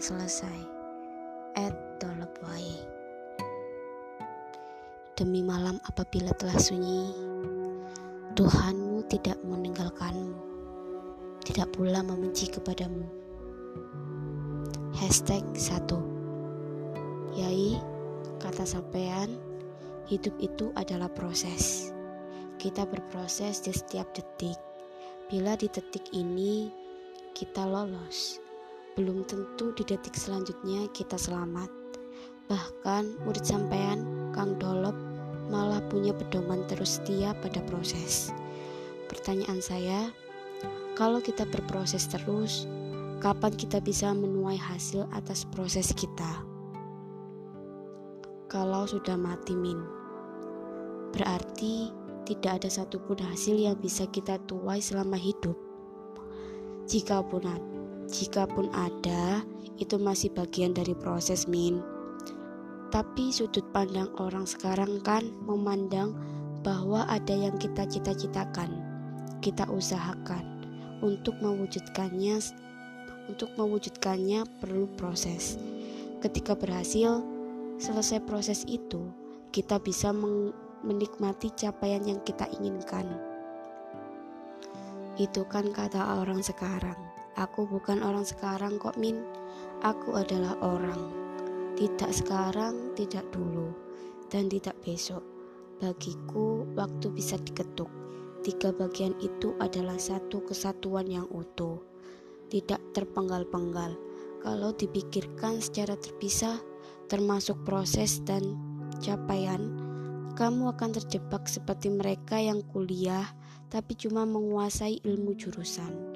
selesai. Ed Dolopwae Demi malam apabila telah sunyi, Tuhanmu tidak meninggalkanmu, tidak pula membenci kepadamu. Hashtag 1 Yai, kata sampean, hidup itu adalah proses. Kita berproses di setiap detik. Bila di detik ini kita lolos, belum tentu di detik selanjutnya kita selamat. Bahkan murid sampean Kang Dolop malah punya pedoman terus setia pada proses. Pertanyaan saya, kalau kita berproses terus, kapan kita bisa menuai hasil atas proses kita? Kalau sudah mati min, berarti tidak ada satupun hasil yang bisa kita tuai selama hidup. Jika pun ada, jika pun ada, itu masih bagian dari proses min. Tapi sudut pandang orang sekarang kan memandang bahwa ada yang kita cita-citakan, kita usahakan untuk mewujudkannya. Untuk mewujudkannya perlu proses. Ketika berhasil, selesai proses itu, kita bisa menikmati capaian yang kita inginkan. Itu kan kata orang sekarang. Aku bukan orang sekarang kok Min. Aku adalah orang. Tidak sekarang, tidak dulu Dan tidak besok. Bagiku waktu bisa diketuk. Tiga bagian itu adalah satu kesatuan yang utuh. Tidak terpenggal-penggal. Kalau dipikirkan secara terpisah Termasuk proses dan capaian kamu akan terjebak seperti mereka yang kuliah tapi cuma menguasai ilmu jurusan.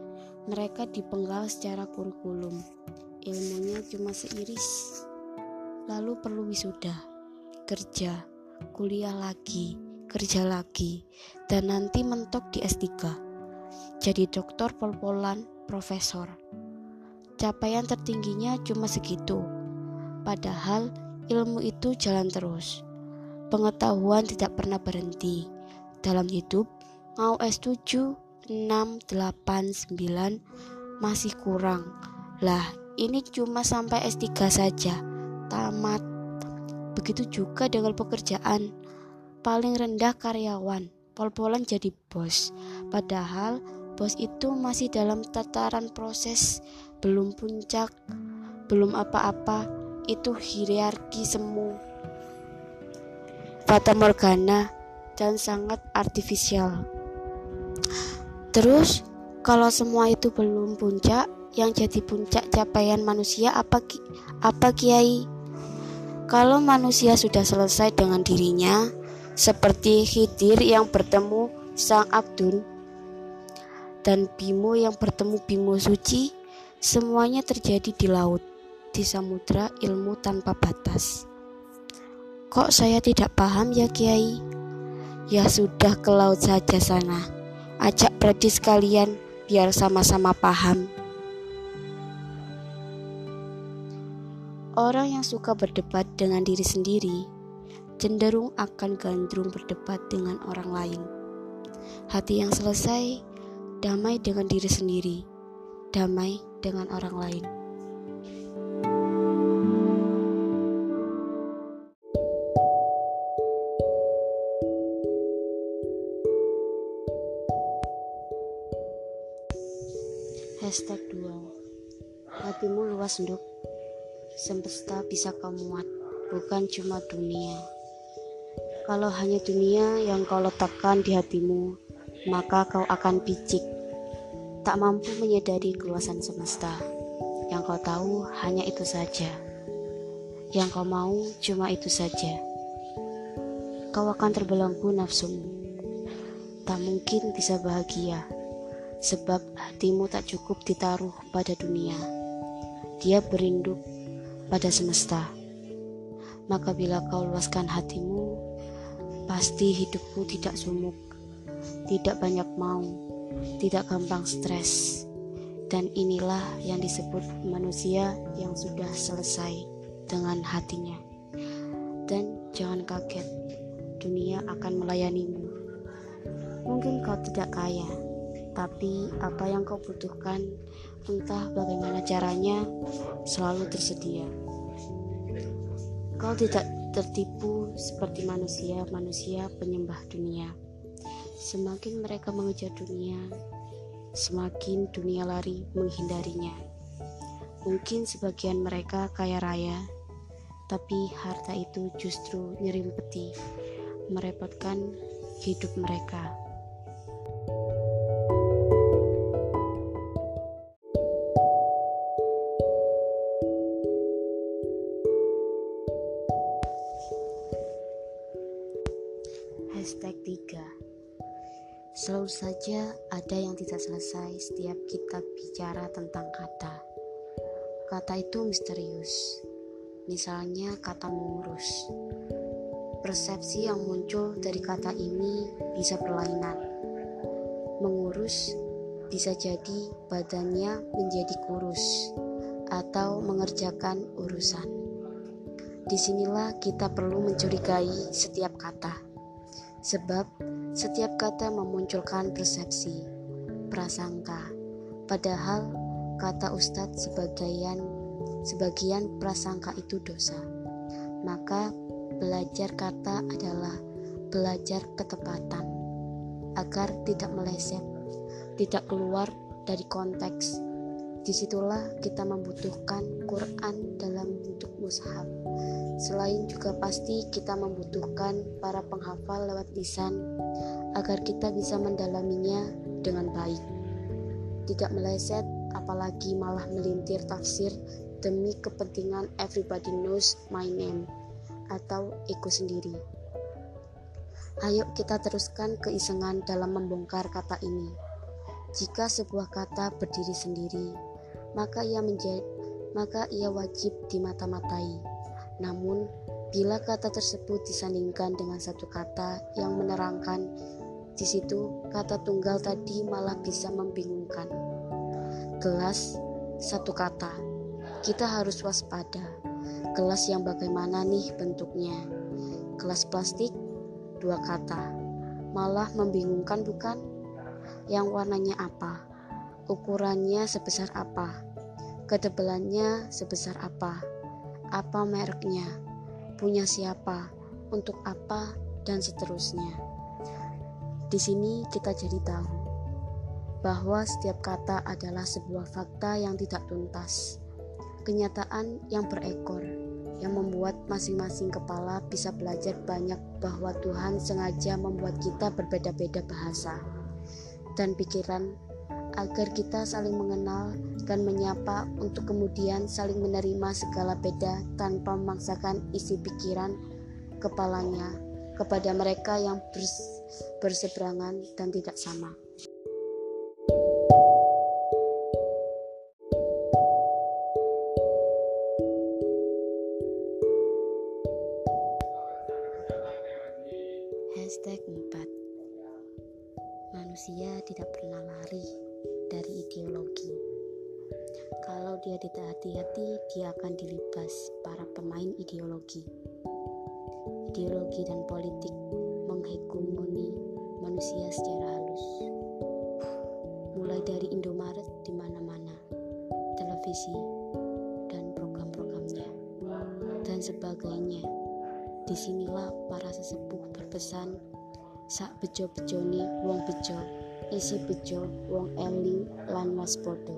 Mereka dipenggal secara kurikulum. Ilmunya cuma seiris. Lalu perlu wisuda, kerja, kuliah lagi, kerja lagi, dan nanti mentok di S3. Jadi dokter pol-polan, profesor. Capaian tertingginya cuma segitu. Padahal ilmu itu jalan terus. Pengetahuan tidak pernah berhenti. Dalam hidup, mau S7, 6, 8, 9 masih kurang. Lah, ini cuma sampai S3 saja. Tamat. Begitu juga dengan pekerjaan. Paling rendah karyawan, pol-polan jadi bos. Padahal bos itu masih dalam tataran proses, belum puncak, belum apa-apa. Itu hierarki semu. Fata Morgana dan sangat artifisial. Terus, kalau semua itu belum puncak, yang jadi puncak capaian manusia apa apa Kiai? Kalau manusia sudah selesai dengan dirinya, seperti Khidir yang bertemu Sang Abdul dan Bimo yang bertemu Bimo suci, semuanya terjadi di laut, di samudra ilmu tanpa batas. Kok saya tidak paham ya Kiai? Ya sudah ke laut saja sana. Ajak predi sekalian biar sama-sama paham. Orang yang suka berdebat dengan diri sendiri cenderung akan gandrung berdebat dengan orang lain. Hati yang selesai damai dengan diri sendiri, damai dengan orang lain. Luas nduk. Semesta bisa kau muat Bukan cuma dunia. Kalau hanya dunia yang kau letakkan di hatimu Maka kau akan picik. Tak mampu menyadari keluasan semesta. Yang kau tahu hanya itu saja. Yang kau mau cuma itu saja. Kau akan terbelenggu nafsumu. Tak mungkin bisa bahagia sebab hatimu tak cukup ditaruh pada dunia. Dia berinduk pada semesta. Maka bila kau luaskan hatimu, pasti hidupmu tidak sumuk, tidak banyak mau, tidak gampang stres. Dan inilah yang disebut manusia yang sudah selesai dengan hatinya. Dan jangan kaget, dunia akan melayanimu. Mungkin kau tidak kaya, tapi apa yang kau butuhkan entah bagaimana caranya, selalu tersedia. Kau tidak tertipu seperti manusia-manusia penyembah dunia. Semakin mereka mengejar dunia, semakin dunia lari menghindarinya. Mungkin sebagian mereka kaya raya, tapi harta itu justru nyerimpeti, merepotkan hidup mereka. Saja ada yang tidak selesai setiap kita bicara tentang kata. Kata itu misterius. Misalnya kata mengurus. Persepsi yang muncul dari kata ini bisa berlainan. Mengurus bisa jadi badannya menjadi kurus atau mengerjakan urusan. Di sinilah kita perlu mencurigai setiap kata Sebab setiap kata memunculkan persepsi, prasangka. Padahal kata Ustadz sebagian sebagian prasangka itu dosa. Maka belajar kata adalah belajar ketepatan agar tidak meleset, tidak keluar dari konteks. Di situlah kita membutuhkan Quran dalam bentuk mushaf Selain juga pasti kita membutuhkan para penghafal lewat lisan agar kita bisa mendalaminya dengan baik. Tidak meleset, apalagi malah melintir tafsir demi kepentingan everybody knows my name atau ego sendiri. Ayo kita teruskan keisengan dalam membongkar kata ini. Jika sebuah kata berdiri sendiri, maka ia menjadi maka ia wajib dimata-matai namun, bila kata tersebut disandingkan dengan satu kata yang menerangkan, di situ kata tunggal tadi malah bisa membingungkan. Gelas, satu kata. Kita harus waspada. Gelas yang bagaimana nih bentuknya? Gelas plastik, dua kata. Malah membingungkan bukan? Yang warnanya apa? Ukurannya sebesar apa? Ketebalannya sebesar apa? Apa mereknya, punya siapa, untuk apa, dan seterusnya. Di sini kita jadi tahu bahwa setiap kata adalah sebuah fakta yang tidak tuntas, kenyataan yang berekor, yang membuat masing-masing kepala bisa belajar banyak bahwa Tuhan sengaja membuat kita berbeda-beda bahasa dan pikiran agar kita saling mengenal dan menyapa untuk kemudian saling menerima segala beda tanpa memaksakan isi pikiran kepalanya kepada mereka yang berseberangan dan tidak sama. Bejo-bejone wong bejo. Isi bejo wong eling lan waspada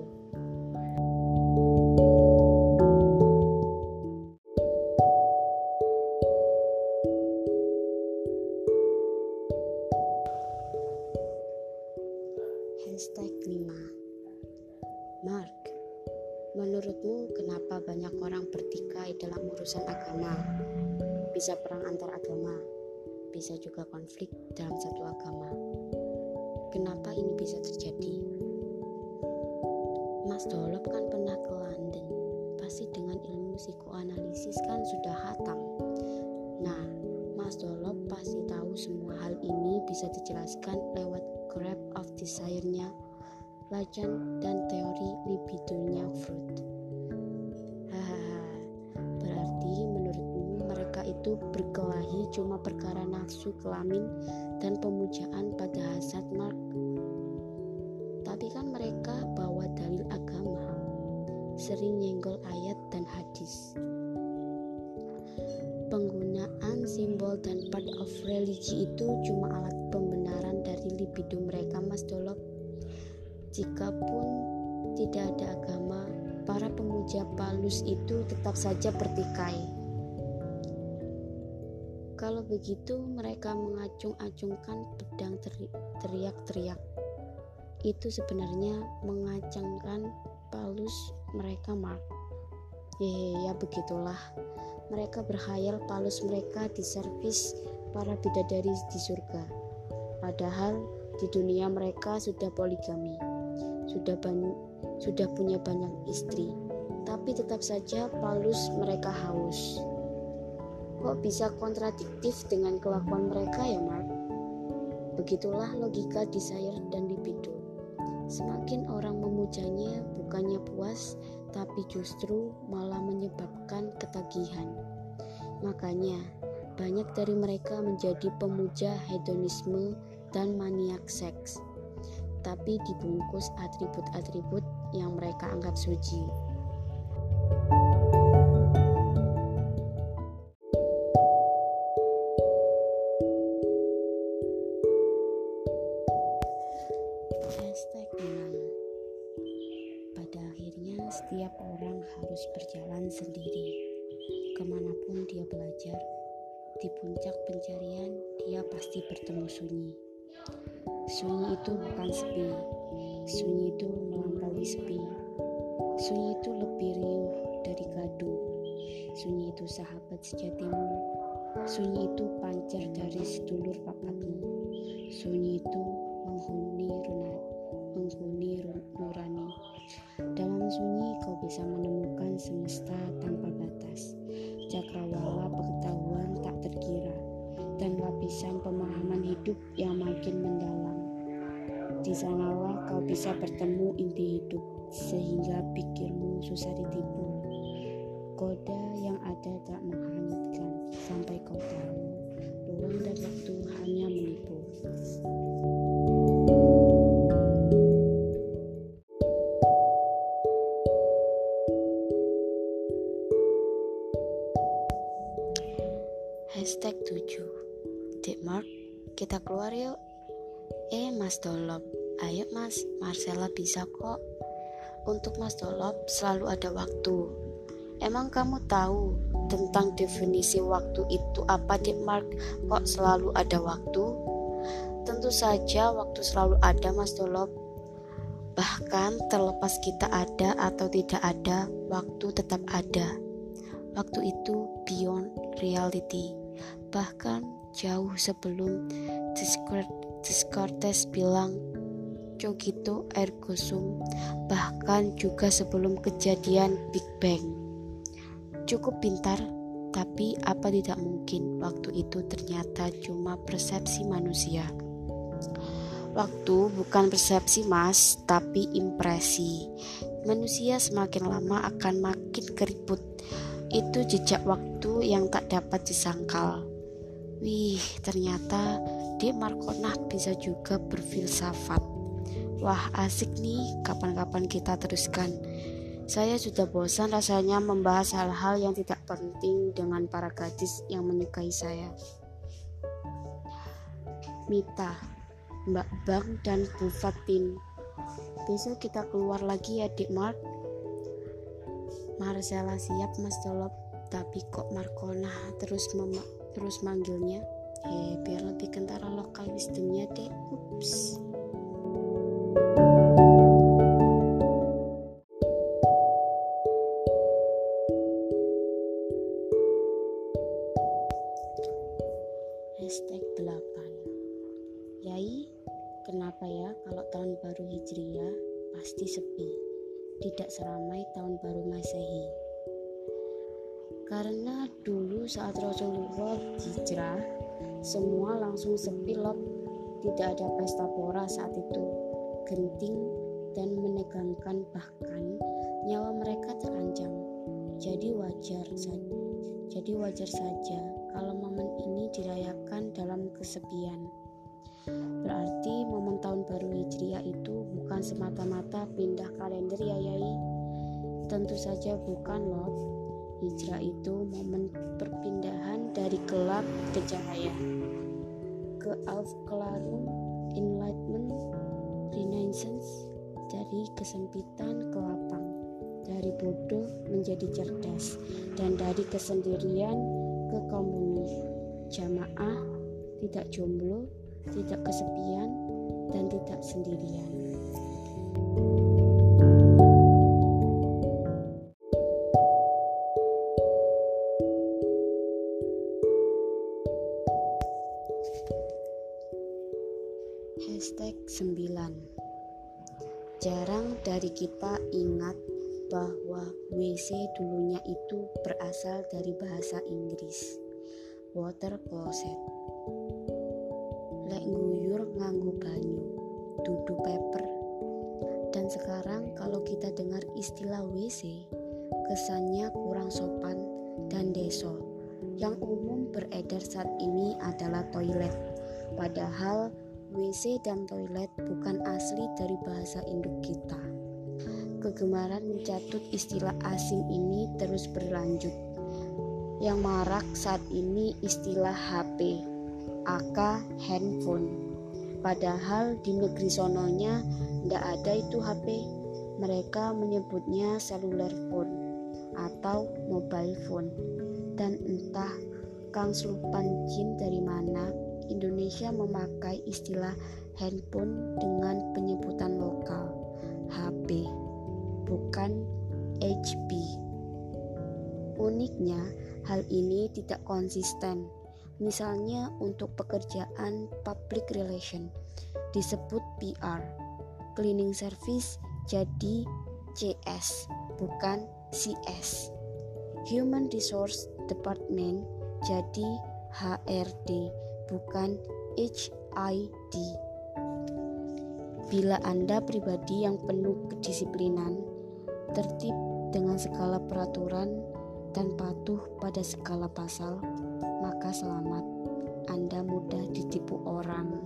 Hashtag 5 Mark Menurutmu kenapa banyak orang bertikai dalam urusan agama? Bisa perang antar agama, bisa juga konflik dalam satu agama. Kenapa ini bisa terjadi? Mas Dolop kan pernah ke London, pasti dengan ilmu psikoanalisis kan sudah hatam. Nah, Mas Dolop pasti tahu semua hal ini bisa dijelaskan lewat grab of desire-nya, Lajan dan teori libidonya Freud. Berkelahi cuma perkara nafsu kelamin dan pemujaan pada hasad Mark. Tapi kan mereka bawa dalil agama. sering nyenggol ayat dan hadis. Penggunaan simbol dan part of religi itu cuma alat pembenaran dari libido mereka Mas Dolop. Jikapun tidak ada agama, para pemuja palus itu tetap saja bertikai. Begitu mereka mengacung-acungkan pedang teriak-teriak. Itu sebenarnya mengacangkan palus mereka Mark. Ya, ya begitulah mereka berhayal palus mereka diservis para bidadari di surga. Padahal di dunia mereka sudah poligami, sudah banyak, sudah punya banyak istri, tapi tetap saja palus mereka haus. Kok bisa kontradiktif dengan kelakuan mereka ya, Mark? Begitulah logika desire dan libido. Semakin orang memujanya, bukannya puas, tapi justru malah menyebabkan ketagihan. Makanya, banyak dari mereka menjadi pemuja hedonisme dan maniak seks, tapi dibungkus atribut-atribut yang mereka anggap suci. Setiap orang harus berjalan sendiri. Ke mana pun dia belajar, di puncak pencarian dia pasti bertemu sunyi. Sunyi itu bukan sepi, sunyi itu melampaui sepi. Sunyi itu lebih riuh dari gaduh. Sunyi itu sahabat sejatimu. Sunyi itu pancar dari sedulur papatmu. Sunyi itu menghuni runat, menghuni nurani. Dalam sunyi kau bisa menemukan semesta tanpa batas, cakrawala pengetahuan tak terkira, dan lapisan pemahaman hidup yang makin mendalam. Di sanalah kau bisa bertemu inti hidup, sehingga pikirmu susah ditipu. Koda yang ada tak menghanyutkan, sampai kau tahu, ruang dan waktu hanya menipu. Mas Dolop, ayo Mas, Marcella bisa kok Untuk Mas Dolop selalu ada waktu Emang kamu tahu tentang definisi waktu itu apa Dek Mark? Kok selalu ada waktu? Tentu saja waktu selalu ada Mas Dolop Bahkan terlepas kita ada atau tidak ada, waktu tetap ada. Waktu itu beyond reality bahkan jauh sebelum Descartes bilang cogito ergo sum bahkan juga sebelum kejadian Big Bang cukup pintar tapi apa tidak mungkin waktu itu ternyata cuma persepsi manusia Waktu bukan persepsi mas, tapi impresi. Manusia semakin lama akan makin keriput itu jejak waktu yang tak dapat disangkal. Wih, ternyata di Markonah bisa juga berfilsafat. Wah, asik nih, kapan-kapan kita teruskan. Saya sudah bosan rasanya membahas hal-hal yang tidak penting dengan para gadis yang menyukai saya. Mita, Mbak Bang, dan Bu Fatin. Besok kita keluar lagi ya, Dik Mark. Marcella siap Mas Dolop tapi kok Markona terus mem terus manggilnya eh biar lebih kentara lokal wisdomnya deh. Ups Tidak ada pesta pora saat itu. Genting dan menegangkan bahkan nyawa mereka terancam. Jadi wajar saja. Jadi wajar saja kalau momen ini dirayakan dalam kesepian. Berarti momen tahun baru Hijriah itu bukan semata-mata pindah kalender ya Yai. Tentu saja bukan Lot. Hijrah itu momen perpindahan dari gelap ke cahaya, ke Aufklärung, Enlightenment, Renaissance, dari kesempitan ke lapang, dari bodoh menjadi cerdas, dan dari kesendirian ke komuni. Jamaah tidak jomblo, tidak kesepian, dan tidak sendirian. Hashtag Dari kita ingat bahwa WC dulunya itu berasal dari bahasa Inggris. Water closet. Lek guyur nganggu banyu Dudu paper Dan sekarang kalau kita dengar istilah WC Kesannya kurang sopan dan deso. Yang umum beredar saat ini adalah toilet. Padahal WC dan toilet bukan asli dari bahasa induk kita. Kegemaran mencatut istilah asing ini terus berlanjut. Yang marak saat ini istilah HP, aka handphone. Padahal di negeri sononya ndak ada itu HP. Mereka menyebutnya cellular phone atau mobile phone. Dan entah Kang Slupan Jin dari mana Indonesia memakai istilah handphone dengan penyebutan lokal HP, bukan HP. Uniknya, hal ini tidak konsisten. Misalnya untuk pekerjaan public relation disebut PR, cleaning service jadi CS, bukan CS. Human Resource Department jadi HRD bukan HID. Bila Anda pribadi yang penuh kedisiplinan, tertib dengan segala peraturan, dan patuh pada segala pasal, maka selamat. Anda mudah ditipu orang.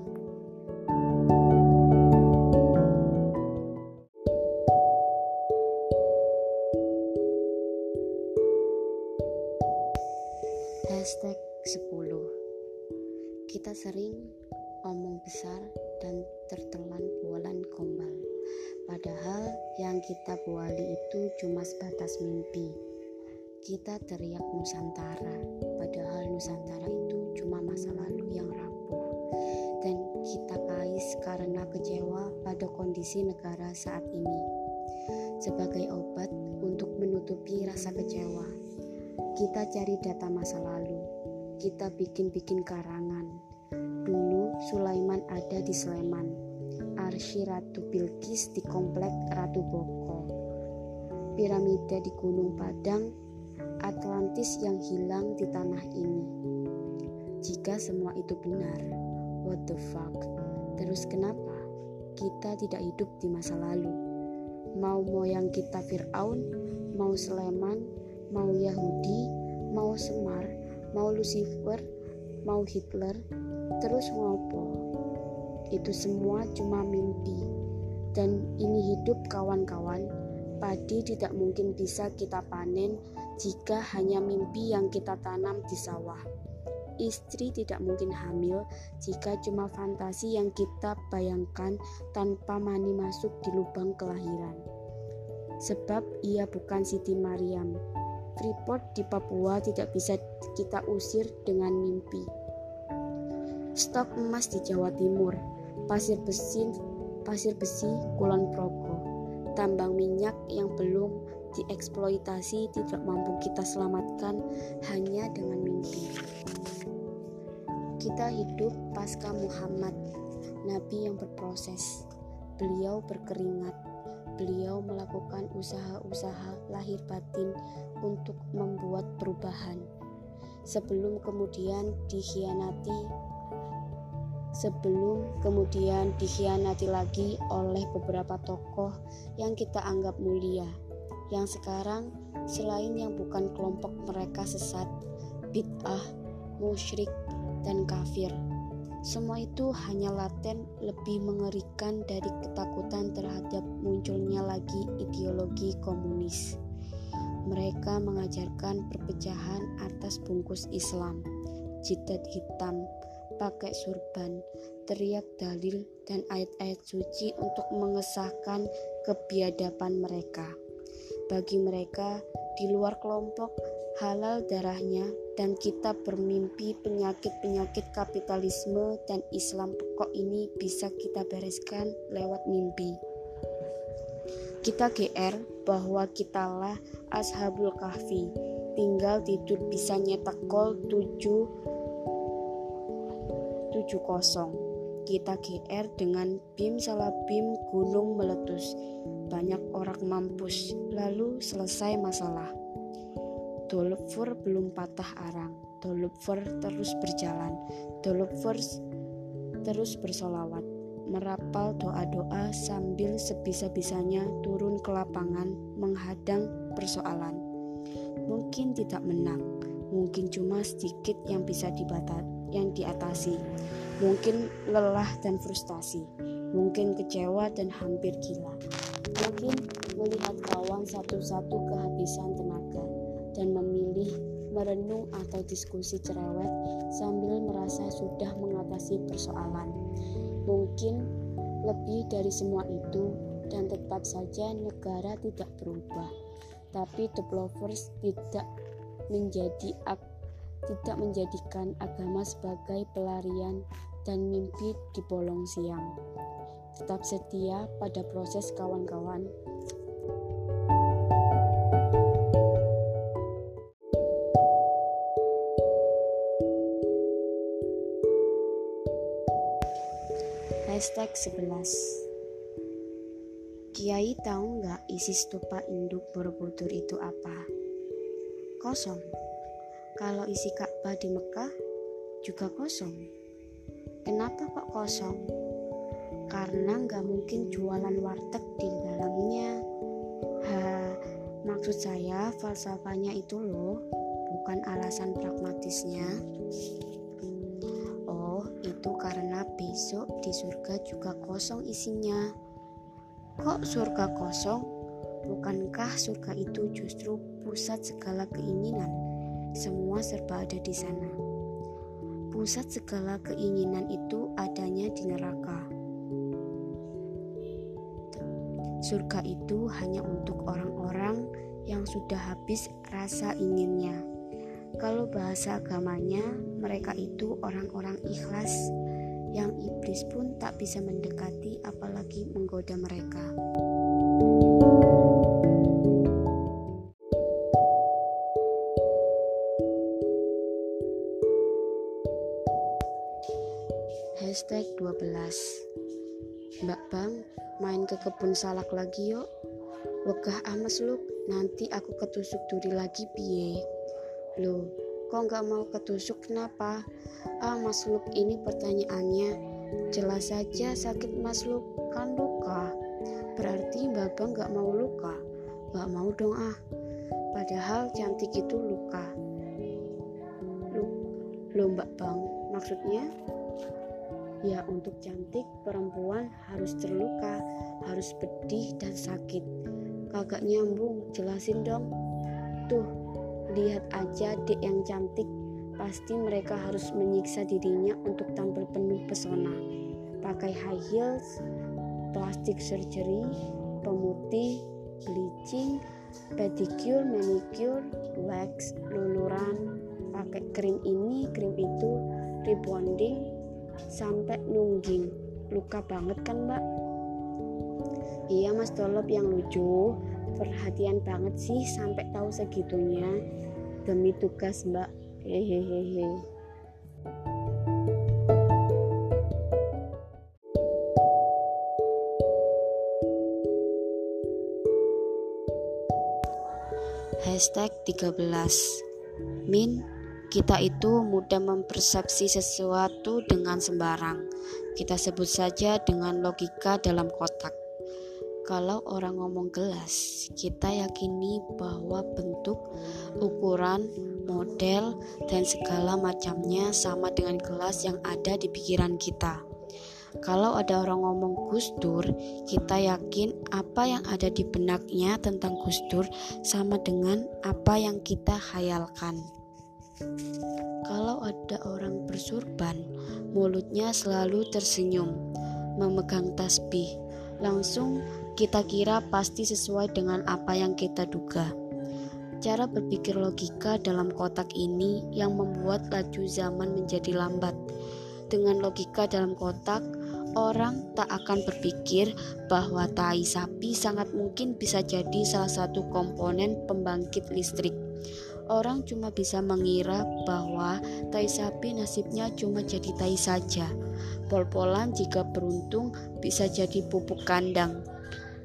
Hashtag 10 kita sering omong besar dan tertelan yang kita buali itu cuma sebatas mimpi. Kita teriak Nusantara, padahal Nusantara itu cuma masa lalu yang rapuh. Dan kita kais karena kecewa pada kondisi negara saat ini. Sebagai obat untuk menutupi rasa kecewa, kita cari data masa lalu, kita bikin-bikin karangan. Dulu Sulaiman ada di Sleman, Arsy Ratu Bilqis di komplek Ratu Boko, piramida di Gunung Padang, Atlantis yang hilang di tanah ini. Jika semua itu benar, what the fuck? Terus kenapa kita tidak hidup di masa lalu? Mau moyang kita Fir'aun, mau Sleman, mau Yahudi, mau Semar, mau Lucifer, mau Hitler, terus ngopo. Itu semua cuma mimpi. Dan ini hidup kawan-kawan, padi tidak mungkin bisa kita panen jika hanya mimpi yang kita tanam di sawah. Istri tidak mungkin hamil jika cuma fantasi yang kita bayangkan tanpa mani masuk di lubang kelahiran. Sebab ia bukan Siti Maryam, Freeport di Papua tidak bisa kita usir dengan mimpi. Stok emas di Jawa Timur, pasir besi, pasir besi Kulon Progo, tambang minyak yang belum dieksploitasi tidak mampu kita selamatkan hanya dengan mimpi. Kita hidup pasca Muhammad, nabi yang berproses. Beliau berkeringat, beliau melakukan usaha-usaha lahir batin untuk membuat perubahan sebelum kemudian dikhianati sebelum kemudian dikhianati lagi oleh beberapa tokoh yang kita anggap mulia yang sekarang selain yang bukan kelompok mereka sesat bid'ah musyrik dan kafir semua itu hanya laten lebih mengerikan dari ketakutan terhadap munculnya lagi ideologi komunis. Mereka mengajarkan perpecahan atas bungkus Islam, jidat hitam, pakai surban, teriak dalil dan ayat-ayat suci untuk mengesahkan kebiadaban mereka. Bagi mereka, di luar kelompok, halal darahnya dan kita bermimpi penyakit-penyakit kapitalisme dan Islam pokok ini bisa kita bereskan lewat mimpi. Kita GR bahwa kitalah Ashabul Kahfi, tinggal tidur bisa nyetak gol 7 70. Kita GR dengan BIM salah BIM gunung meletus. Banyak orang mampus, lalu selesai masalah. Dolopfer belum patah arang. Dolopfer terus berjalan. Dolopfer terus bersolawat. Merapal doa-doa sambil sebisa-bisanya turun ke lapangan menghadang persoalan. Mungkin tidak menang, mungkin cuma sedikit yang bisa dibatat, yang diatasi. Mungkin lelah dan frustasi, mungkin kecewa dan hampir gila. Mungkin melihat kawan satu-satu kehabisan tenaga dan memilih merenung atau diskusi cerewet sambil merasa sudah mengatasi persoalan. Mungkin lebih dari semua itu dan tetap saja negara tidak berubah. Tapi the lovers tidak menjadi tidak menjadikan agama sebagai pelarian dan mimpi di bolong siang. Tetap setia pada proses kawan-kawan Hashtag 11 Kiai tahu nggak isi stupa induk Borobudur itu apa? Kosong. Kalau isi Ka'bah di Mekah juga kosong. Kenapa kok kosong? Karena nggak mungkin jualan warteg di dalamnya. Ha, maksud saya falsafahnya itu loh, bukan alasan pragmatisnya itu karena besok di surga juga kosong isinya. Kok surga kosong? Bukankah surga itu justru pusat segala keinginan? Semua serba ada di sana. Pusat segala keinginan itu adanya di neraka. Surga itu hanya untuk orang-orang yang sudah habis rasa inginnya kalau bahasa agamanya, mereka itu orang-orang ikhlas yang iblis pun tak bisa mendekati apalagi menggoda mereka. 12 Mbak Bang, main ke kebun salak lagi yuk Wegah amas lu, nanti aku ketusuk duri lagi piye Loh, kok nggak mau ketusuk kenapa? Ah, Mas Luk ini pertanyaannya. Jelas saja sakit Mas Luk, kan luka. Berarti Mbak Bang nggak mau luka. Nggak mau dong ah. Padahal cantik itu luka. Luk, loh Mbak Bang, maksudnya? Ya untuk cantik perempuan harus terluka, harus pedih dan sakit. Kagak nyambung, jelasin dong. Tuh, Lihat aja dek yang cantik, pasti mereka harus menyiksa dirinya untuk tampil penuh pesona. Pakai high heels, plastik surgery, pemutih, bleaching, pedicure, manicure, wax, luluran, pakai krim ini, krim itu, rebonding, sampai nungging. Luka banget kan mbak? Iya mas Dolop yang lucu. Perhatian banget sih sampai tahu segitunya. Demi tugas mbak. Hehehe. Hashtag 13 Min kita itu mudah mempersepsi sesuatu dengan sembarang Kita sebut saja dengan logika dalam kotak kalau orang ngomong gelas, kita yakini bahwa bentuk, ukuran, model, dan segala macamnya sama dengan gelas yang ada di pikiran kita. Kalau ada orang ngomong Gus Dur, kita yakin apa yang ada di benaknya tentang Gus Dur sama dengan apa yang kita hayalkan. Kalau ada orang bersurban, mulutnya selalu tersenyum, memegang tasbih. Langsung kita kira pasti sesuai dengan apa yang kita duga. Cara berpikir logika dalam kotak ini yang membuat laju zaman menjadi lambat. Dengan logika dalam kotak, orang tak akan berpikir bahwa tai sapi sangat mungkin bisa jadi salah satu komponen pembangkit listrik. Orang cuma bisa mengira bahwa tai sapi nasibnya cuma jadi tai saja. Pol-polan jika beruntung bisa jadi pupuk kandang.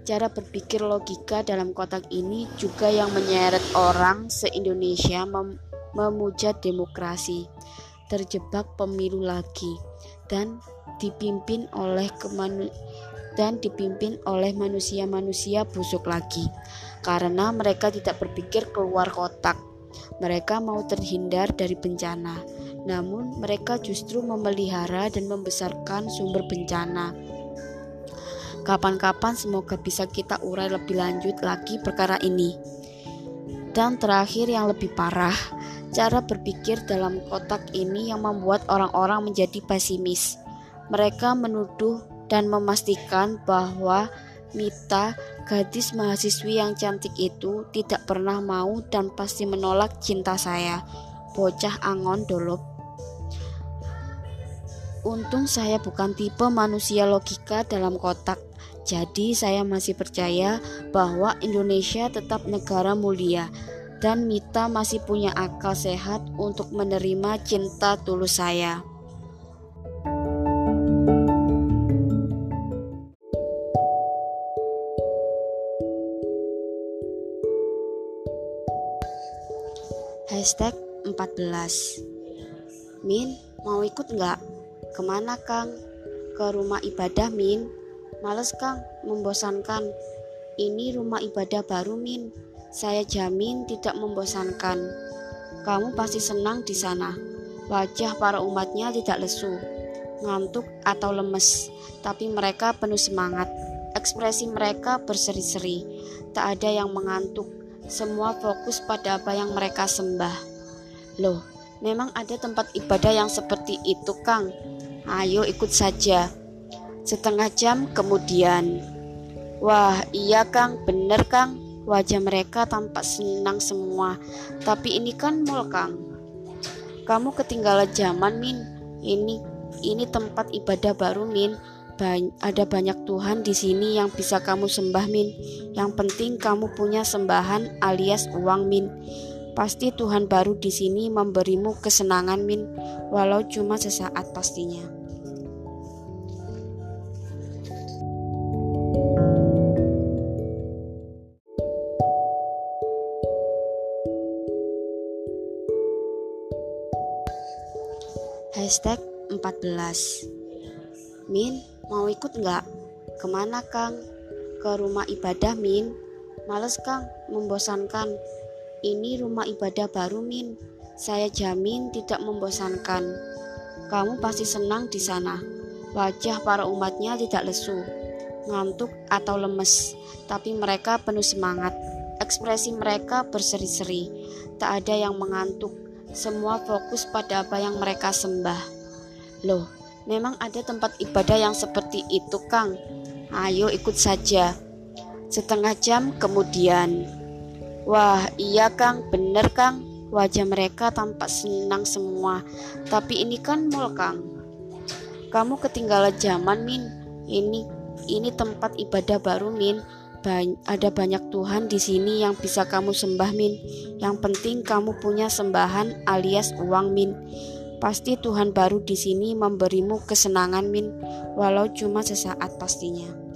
Cara berpikir logika dalam kotak ini juga yang menyeret orang se-Indonesia mem memuja demokrasi, terjebak pemilu lagi, dan dipimpin oleh dan dipimpin oleh manusia-manusia busuk lagi, karena mereka tidak berpikir keluar kotak. Mereka mau terhindar dari bencana, namun mereka justru memelihara dan membesarkan sumber bencana Kapan-kapan semoga bisa kita urai lebih lanjut lagi perkara ini. Dan terakhir yang lebih parah, cara berpikir dalam kotak ini yang membuat orang-orang menjadi pesimis. Mereka menuduh dan memastikan bahwa Mita, gadis mahasiswi yang cantik itu, tidak pernah mau dan pasti menolak cinta saya. Bocah angon dolop. Untung saya bukan tipe manusia logika dalam kotak. Jadi saya masih percaya bahwa Indonesia tetap negara mulia dan Mita masih punya akal sehat untuk menerima cinta tulus saya. Hashtag 14 Min, mau ikut nggak? Ke mana Kang? Ke rumah ibadah Min Males Kang, membosankan. Ini rumah ibadah baru Min. Saya jamin tidak membosankan. Kamu pasti senang di sana. Wajah para umatnya tidak lesu, ngantuk atau lemes, tapi mereka penuh semangat. Ekspresi mereka berseri-seri, tak ada yang mengantuk. Semua fokus pada apa yang mereka sembah. Loh, memang ada tempat ibadah yang seperti itu, Kang. Ayo ikut saja. Setengah jam kemudian, wah iya Kang, bener Kang, wajah mereka tampak senang semua. Tapi ini kan mall Kang. Kamu ketinggalan zaman Min. Ini ini tempat ibadah baru Min. Ada banyak Tuhan di sini yang bisa kamu sembah Min. Yang penting kamu punya sembahan alias uang Min. Pasti Tuhan baru di sini memberimu kesenangan Min, walau cuma sesaat pastinya. Hashtag 14 Min, mau ikut nggak? Ke mana Kang? Ke rumah ibadah Min. Males Kang, membosankan. Ini rumah ibadah baru Min. Saya jamin tidak membosankan. Kamu pasti senang di sana. Wajah para umatnya tidak lesu Ngantuk atau lemes Tapi mereka penuh semangat. Ekspresi mereka berseri-seri. Tak ada yang mengantuk. Semua fokus pada apa yang mereka sembah. Loh, memang ada tempat ibadah yang seperti itu, Kang. Ayo ikut saja. Setengah jam kemudian, wah iya Kang, bener Kang. Wajah mereka tampak senang semua. Tapi ini kan mall, Kang. Kamu ketinggalan zaman, Min. Ini ini tempat ibadah baru, Min ada banyak Tuhan di sini yang bisa kamu sembah Min. Yang penting kamu punya sembahan alias uang Min. Pasti Tuhan baru di sini memberimu kesenangan Min, walau cuma sesaat pastinya.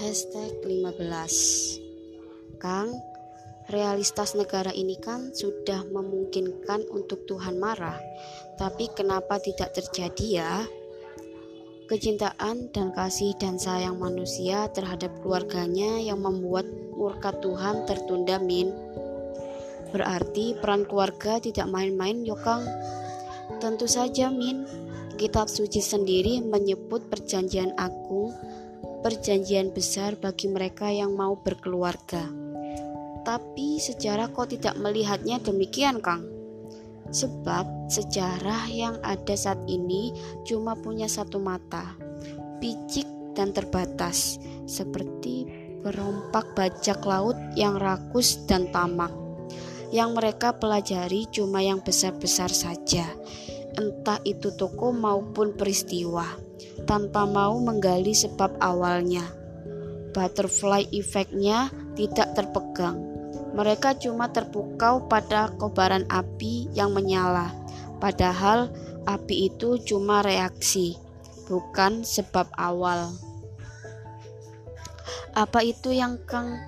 Hashtag 15 Kang, realitas negara ini kan sudah memungkinkan untuk Tuhan marah, tapi kenapa tidak terjadi ya? Kecintaan dan kasih dan sayang manusia terhadap keluarganya yang membuat murka Tuhan tertunda, Min. Berarti peran keluarga tidak main-main, Yokang. Tentu saja, Min. Kitab suci sendiri menyebut perjanjian agung, perjanjian besar bagi mereka yang mau berkeluarga. Tapi sejarah kok tidak melihatnya demikian, Kang? Sebab sejarah yang ada saat ini cuma punya satu mata, picik dan terbatas, seperti perompak bajak laut yang rakus dan tamak. Yang mereka pelajari cuma yang besar-besar saja, entah itu toko maupun peristiwa, tanpa mau menggali sebab awalnya. Butterfly efeknya tidak terpegang mereka cuma terpukau pada kobaran api yang menyala, padahal api itu cuma reaksi, bukan sebab awal. Apa itu yang Kang?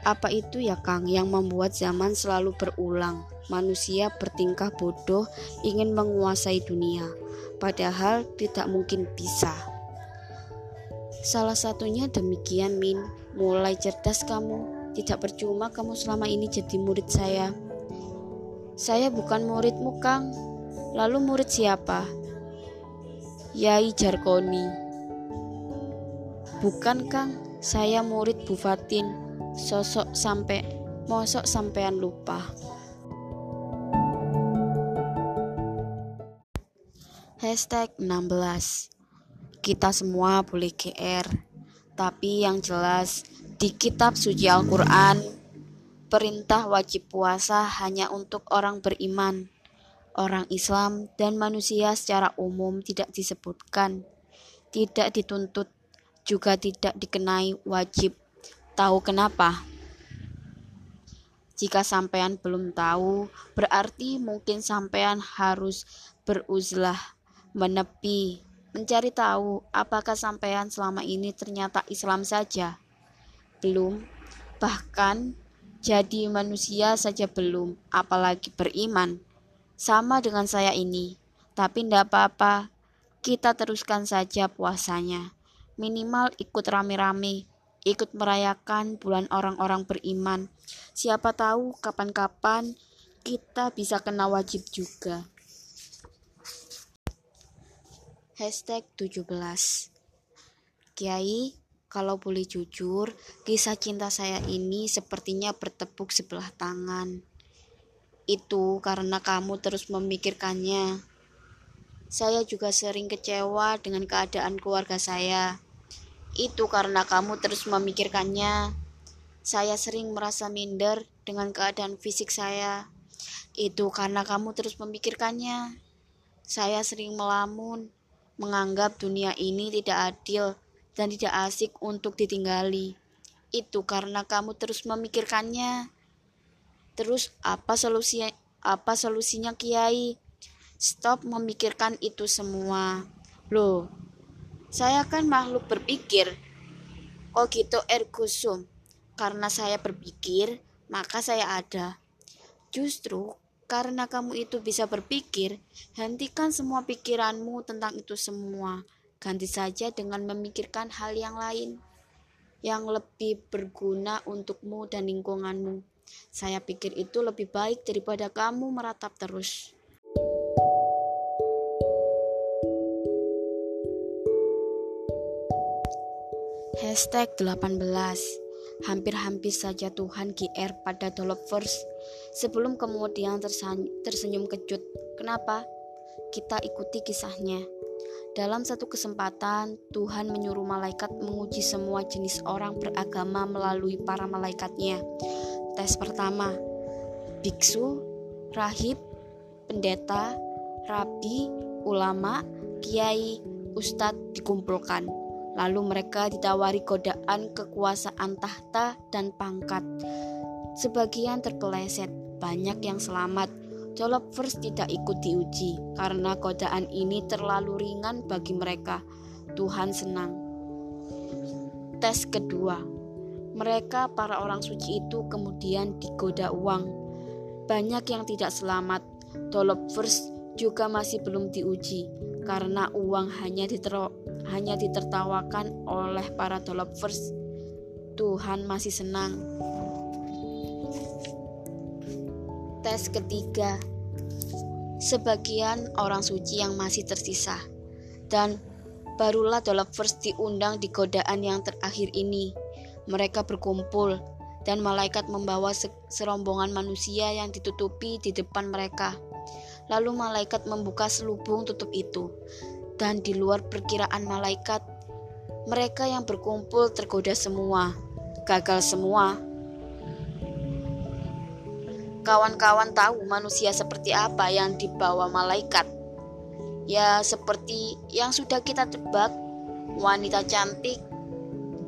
Apa itu ya Kang yang membuat zaman selalu berulang? Manusia bertingkah bodoh ingin menguasai dunia, padahal tidak mungkin bisa. Salah satunya demikian Min, mulai cerdas kamu, tidak percuma kamu selama ini jadi murid saya. Saya bukan muridmu, Kang. Lalu murid siapa? Yai Jarkoni. Bukan, Kang. Saya murid Bu Fatin. Sosok sampai mosok sampean lupa. Hashtag 16 Kita semua boleh GR Tapi yang jelas di kitab suci Al-Quran, perintah wajib puasa hanya untuk orang beriman. Orang Islam dan manusia secara umum tidak disebutkan, tidak dituntut, juga tidak dikenai wajib. Tahu kenapa? Jika sampean belum tahu, berarti mungkin sampean harus beruzlah, menepi, mencari tahu apakah sampean selama ini ternyata Islam saja belum, bahkan jadi manusia saja belum, apalagi beriman. Sama dengan saya ini, tapi tidak apa-apa, kita teruskan saja puasanya. Minimal ikut rame-rame, ikut merayakan bulan orang-orang beriman. Siapa tahu kapan-kapan kita bisa kena wajib juga. Hashtag 17 Kiai, kalau boleh jujur, kisah cinta saya ini sepertinya bertepuk sebelah tangan. Itu karena kamu terus memikirkannya. Saya juga sering kecewa dengan keadaan keluarga saya. Itu karena kamu terus memikirkannya. Saya sering merasa minder dengan keadaan fisik saya. Itu karena kamu terus memikirkannya. Saya sering melamun, menganggap dunia ini tidak adil dan tidak asik untuk ditinggali. Itu karena kamu terus memikirkannya. Terus apa solusinya? Apa solusinya Kiai? Stop memikirkan itu semua. Loh, saya kan makhluk berpikir. Kok gitu ergo sum? Karena saya berpikir, maka saya ada. Justru karena kamu itu bisa berpikir, hentikan semua pikiranmu tentang itu semua. Ganti saja dengan memikirkan hal yang lain yang lebih berguna untukmu dan lingkunganmu. Saya pikir itu lebih baik daripada kamu meratap terus. Hashtag 18 Hampir-hampir saja Tuhan GR pada Dolopverse Sebelum kemudian tersenyum kejut Kenapa? Kita ikuti kisahnya dalam satu kesempatan, Tuhan menyuruh malaikat menguji semua jenis orang beragama melalui para malaikatnya. Tes pertama, biksu, rahib, pendeta, rabi, ulama, kiai, ustadz dikumpulkan. Lalu mereka ditawari godaan kekuasaan tahta dan pangkat. Sebagian terpeleset, banyak yang selamat, First tidak ikut diuji karena godaan ini terlalu ringan bagi mereka. Tuhan senang. Tes kedua, mereka para orang suci itu kemudian digoda uang. Banyak yang tidak selamat. First juga masih belum diuji karena uang hanya hanya ditertawakan oleh para developers. Tuhan masih senang. Tes ketiga. Sebagian orang suci yang masih tersisa dan barulah developers diundang di godaan yang terakhir ini. Mereka berkumpul dan malaikat membawa serombongan manusia yang ditutupi di depan mereka. Lalu malaikat membuka selubung tutup itu dan di luar perkiraan malaikat, mereka yang berkumpul tergoda semua, gagal semua. Kawan-kawan tahu manusia seperti apa yang dibawa malaikat. Ya, seperti yang sudah kita tebak, wanita cantik,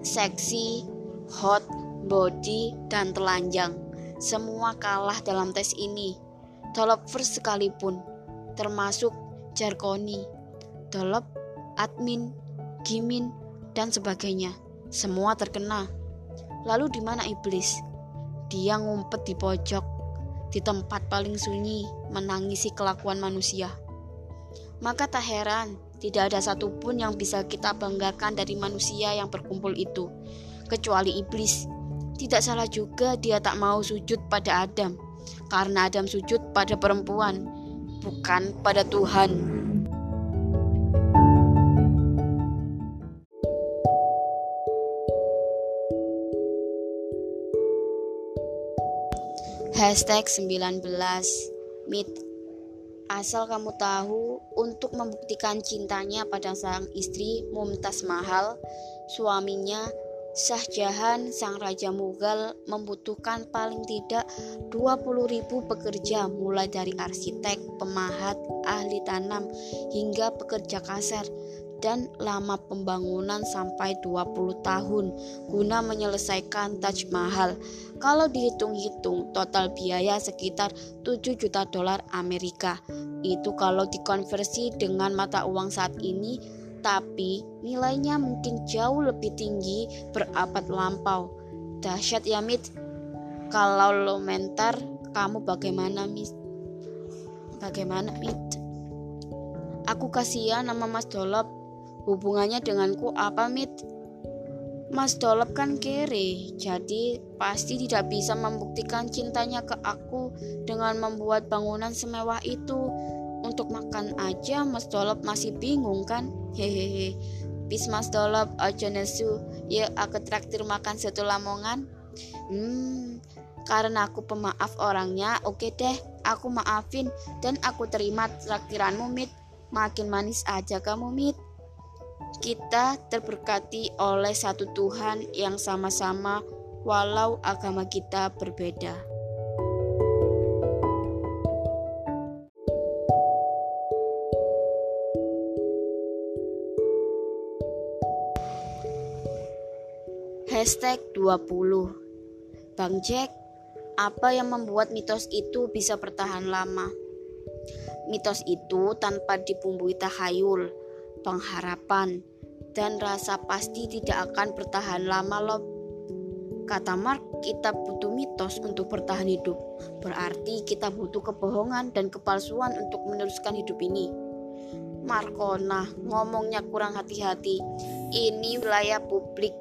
seksi, hot, body, dan telanjang. Semua kalah dalam tes ini. Developer sekalipun, termasuk Jarkoni dolop, admin, gimin, dan sebagainya. Semua terkena. Lalu di mana iblis? Dia ngumpet di pojok, di tempat paling sunyi, menangisi kelakuan manusia. Maka tak heran, tidak ada satupun yang bisa kita banggakan dari manusia yang berkumpul itu, kecuali iblis. Tidak salah juga dia tak mau sujud pada Adam, karena Adam sujud pada perempuan, bukan pada Tuhan. Hashtag 19 Meet Asal kamu tahu, untuk membuktikan cintanya pada sang istri Mumtaz Mahal, suaminya Shah Jahan, sang Raja Mughal, membutuhkan paling tidak 20.000 pekerja mulai dari arsitek, pemahat, ahli tanam, hingga pekerja kasar dan lama pembangunan sampai 20 tahun guna menyelesaikan Taj Mahal. Kalau dihitung-hitung total biaya sekitar 7 juta dolar Amerika. Itu kalau dikonversi dengan mata uang saat ini, tapi nilainya mungkin jauh lebih tinggi berabad lampau. Dahsyat ya Mit. Kalau lo mentar, kamu bagaimana Mit? Bagaimana Mit? Aku kasihan nama Mas Dolop Hubungannya denganku apa, Mit? Mas Dolop kan kere, jadi pasti tidak bisa membuktikan cintanya ke aku dengan membuat bangunan semewah itu. Untuk makan aja Mas Dolop masih bingung kan? Hehehe. Bis Mas Dolop aja nesu, ya aku traktir makan satu lamongan. Hmm, karena aku pemaaf orangnya, oke deh, aku maafin dan aku terima traktiranmu, Mit. Makin manis aja kamu, Mit. Kita terberkati oleh satu Tuhan yang sama-sama, walau agama kita berbeda. Hashtag 20 Bang Jack, apa yang membuat mitos itu bisa bertahan lama? Mitos itu tanpa dibumbui tahayul, pengharapan, dan rasa pasti tidak akan bertahan lama loh. Kata Mark, kita butuh mitos untuk bertahan hidup. Berarti kita butuh kebohongan dan kepalsuan untuk meneruskan hidup ini. Markona ngomongnya kurang hati-hati. Ini wilayah publik.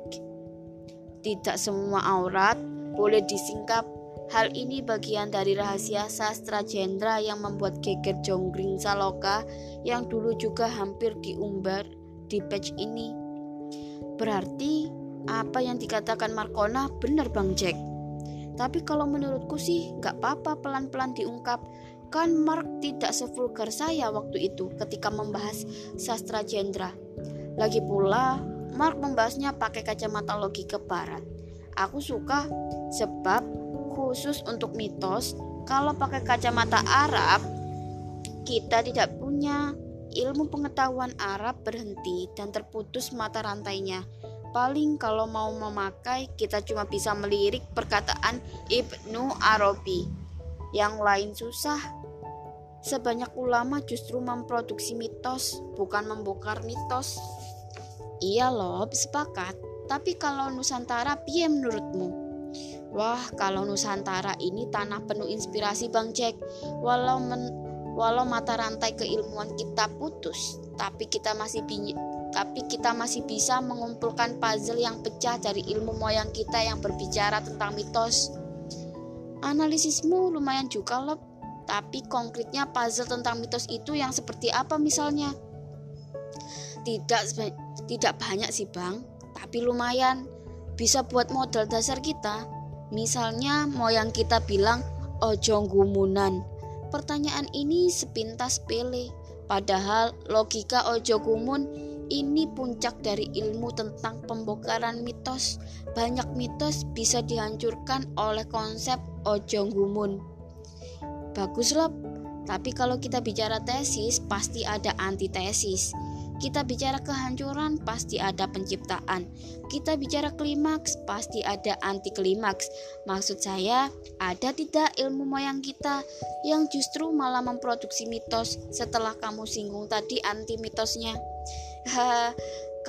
Tidak semua aurat boleh disingkap Hal ini bagian dari rahasia sastra Jendra yang membuat geger Jonggring Saloka yang dulu juga hampir diumbar di page ini. Berarti apa yang dikatakan Markona benar Bang Jack. Tapi kalau menurutku sih gak apa-apa pelan-pelan diungkap. Kan Mark tidak sevulgar saya waktu itu ketika membahas sastra Jendra. Lagi pula Mark membahasnya pakai kacamata logika barat. Aku suka sebab khusus untuk mitos, kalau pakai kacamata Arab, kita tidak punya ilmu pengetahuan Arab berhenti dan terputus mata rantainya. Paling kalau mau memakai, kita cuma bisa melirik perkataan Ibnu Arabi. Yang lain susah. Sebanyak ulama justru memproduksi mitos, bukan membongkar mitos. Iya loh, sepakat. Tapi kalau Nusantara, piye menurutmu? Wah, kalau Nusantara ini tanah penuh inspirasi Bang Jack. Walau men, walau mata rantai keilmuan kita putus, tapi kita masih tapi kita masih bisa mengumpulkan puzzle yang pecah dari ilmu moyang kita yang berbicara tentang mitos. Analisismu lumayan juga loh, tapi konkretnya puzzle tentang mitos itu yang seperti apa misalnya? Tidak tidak banyak sih bang, tapi lumayan bisa buat modal dasar kita. Misalnya moyang kita bilang ojo gumunan. Pertanyaan ini sepintas pele, padahal logika ojo gumun ini puncak dari ilmu tentang pembongkaran mitos. Banyak mitos bisa dihancurkan oleh konsep ojo gumun. Bagus loh, tapi kalau kita bicara tesis pasti ada antitesis. Kita bicara kehancuran, pasti ada penciptaan. Kita bicara klimaks, pasti ada anti klimaks. Maksud saya, ada tidak ilmu moyang kita yang justru malah memproduksi mitos setelah kamu singgung tadi anti mitosnya?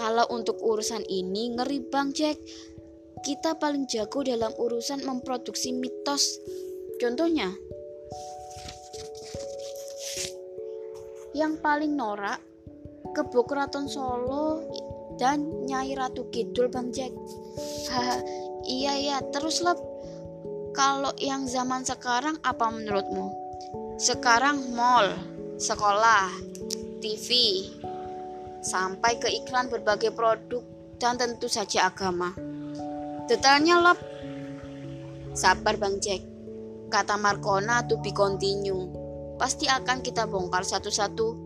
Kalau untuk urusan ini ngeri Bang Jack. Kita paling jago dalam urusan memproduksi mitos. Contohnya, yang paling norak Kebo Keraton Solo dan Nyai Ratu Kidul Bang Jack. Iya ya, terus lep. Kalau yang zaman sekarang apa menurutmu? Sekarang mall, sekolah, TV, sampai ke iklan berbagai produk dan tentu saja agama. Detailnya lep. Sabar Bang Jack. Kata Markona to be continue. Pasti akan kita bongkar satu-satu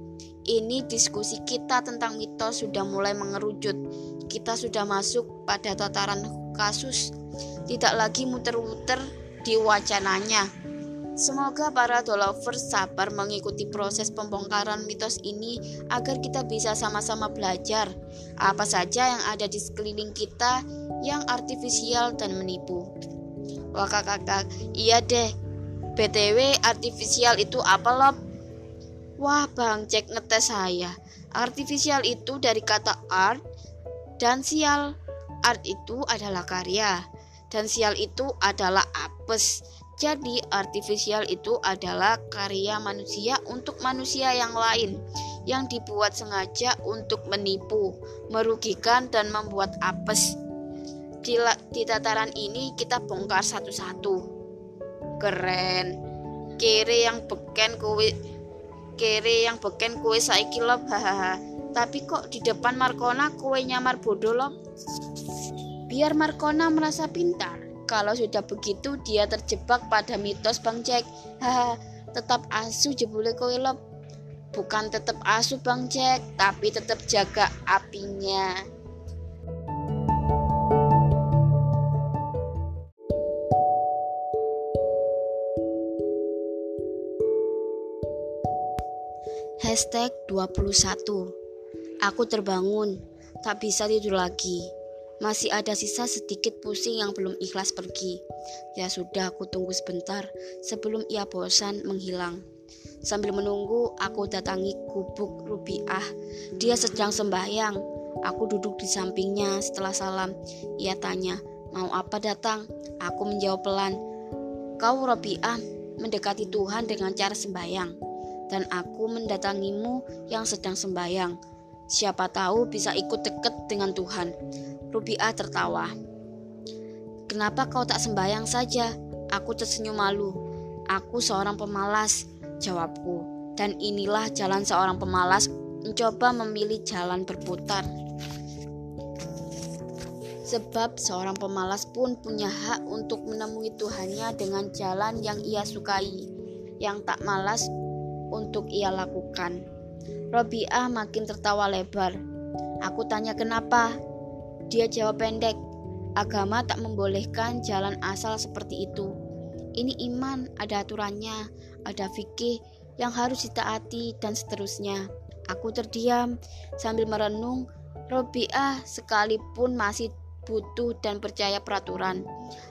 ini diskusi kita tentang mitos sudah mulai mengerucut. Kita sudah masuk pada tataran kasus, tidak lagi muter-muter di wacananya. Semoga para dolovers sabar mengikuti proses pembongkaran mitos ini agar kita bisa sama-sama belajar apa saja yang ada di sekeliling kita yang artifisial dan menipu. Wah kakak, iya deh. BTW artifisial itu apa loh? Wah bang, cek ngetes saya. Artificial itu dari kata art dan sial. Art itu adalah karya dan sial itu adalah apes. Jadi artificial itu adalah karya manusia untuk manusia yang lain yang dibuat sengaja untuk menipu, merugikan dan membuat apes. Di, di tataran ini kita bongkar satu-satu. Keren. Kere yang beken kowe kere yang beken kue saiki lop hahaha. Tapi kok di depan Markona kue nyamar bodoh biar Markona merasa pintar. Kalau sudah begitu dia terjebak pada mitos Bang Jack. Haha tetap asu jebule kue lop bukan tetap asu Bang Jack tapi tetap jaga apinya Hashtag 21 Aku terbangun, tak bisa tidur lagi. Masih ada sisa sedikit pusing yang belum ikhlas pergi. Ya sudah, aku tunggu sebentar sebelum ia bosan menghilang. Sambil menunggu, aku datangi gubuk Rubiah. Dia sedang sembahyang. Aku duduk di sampingnya setelah salam. Ia tanya, mau apa datang? Aku menjawab pelan. Kau Rubiah mendekati Tuhan dengan cara sembahyang dan aku mendatangimu yang sedang sembahyang. Siapa tahu bisa ikut dekat dengan Tuhan. Rubiah tertawa. Kenapa kau tak sembahyang saja? Aku tersenyum malu. Aku seorang pemalas, jawabku. Dan inilah jalan seorang pemalas mencoba memilih jalan berputar. Sebab seorang pemalas pun punya hak untuk menemui Tuhannya dengan jalan yang ia sukai. Yang tak malas untuk ia lakukan. Robiah makin tertawa lebar. Aku tanya kenapa? Dia jawab pendek, agama tak membolehkan jalan asal seperti itu. Ini iman, ada aturannya, ada fikih yang harus ditaati dan seterusnya. Aku terdiam sambil merenung. Robiah sekalipun masih butuh dan percaya peraturan.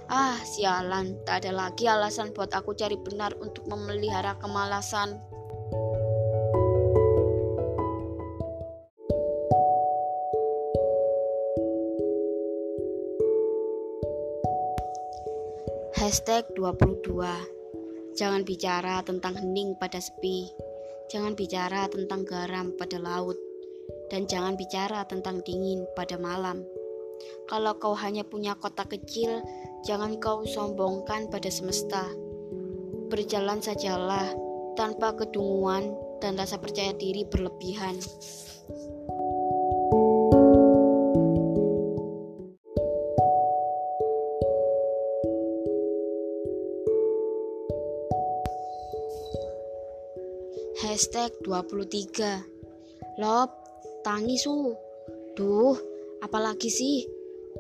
Ah, sialan, tak ada lagi alasan buat aku cari benar untuk memelihara kemalasan. Hashtag 22 Jangan bicara tentang hening pada sepi Jangan bicara tentang garam pada laut dan jangan bicara tentang dingin pada malam. Kalau kau hanya punya kota kecil, jangan kau sombongkan pada semesta. Berjalan sajalah tanpa kedunguan dan rasa percaya diri berlebihan. Hashtag 23 Lop, tangis su. Duh, apalagi sih?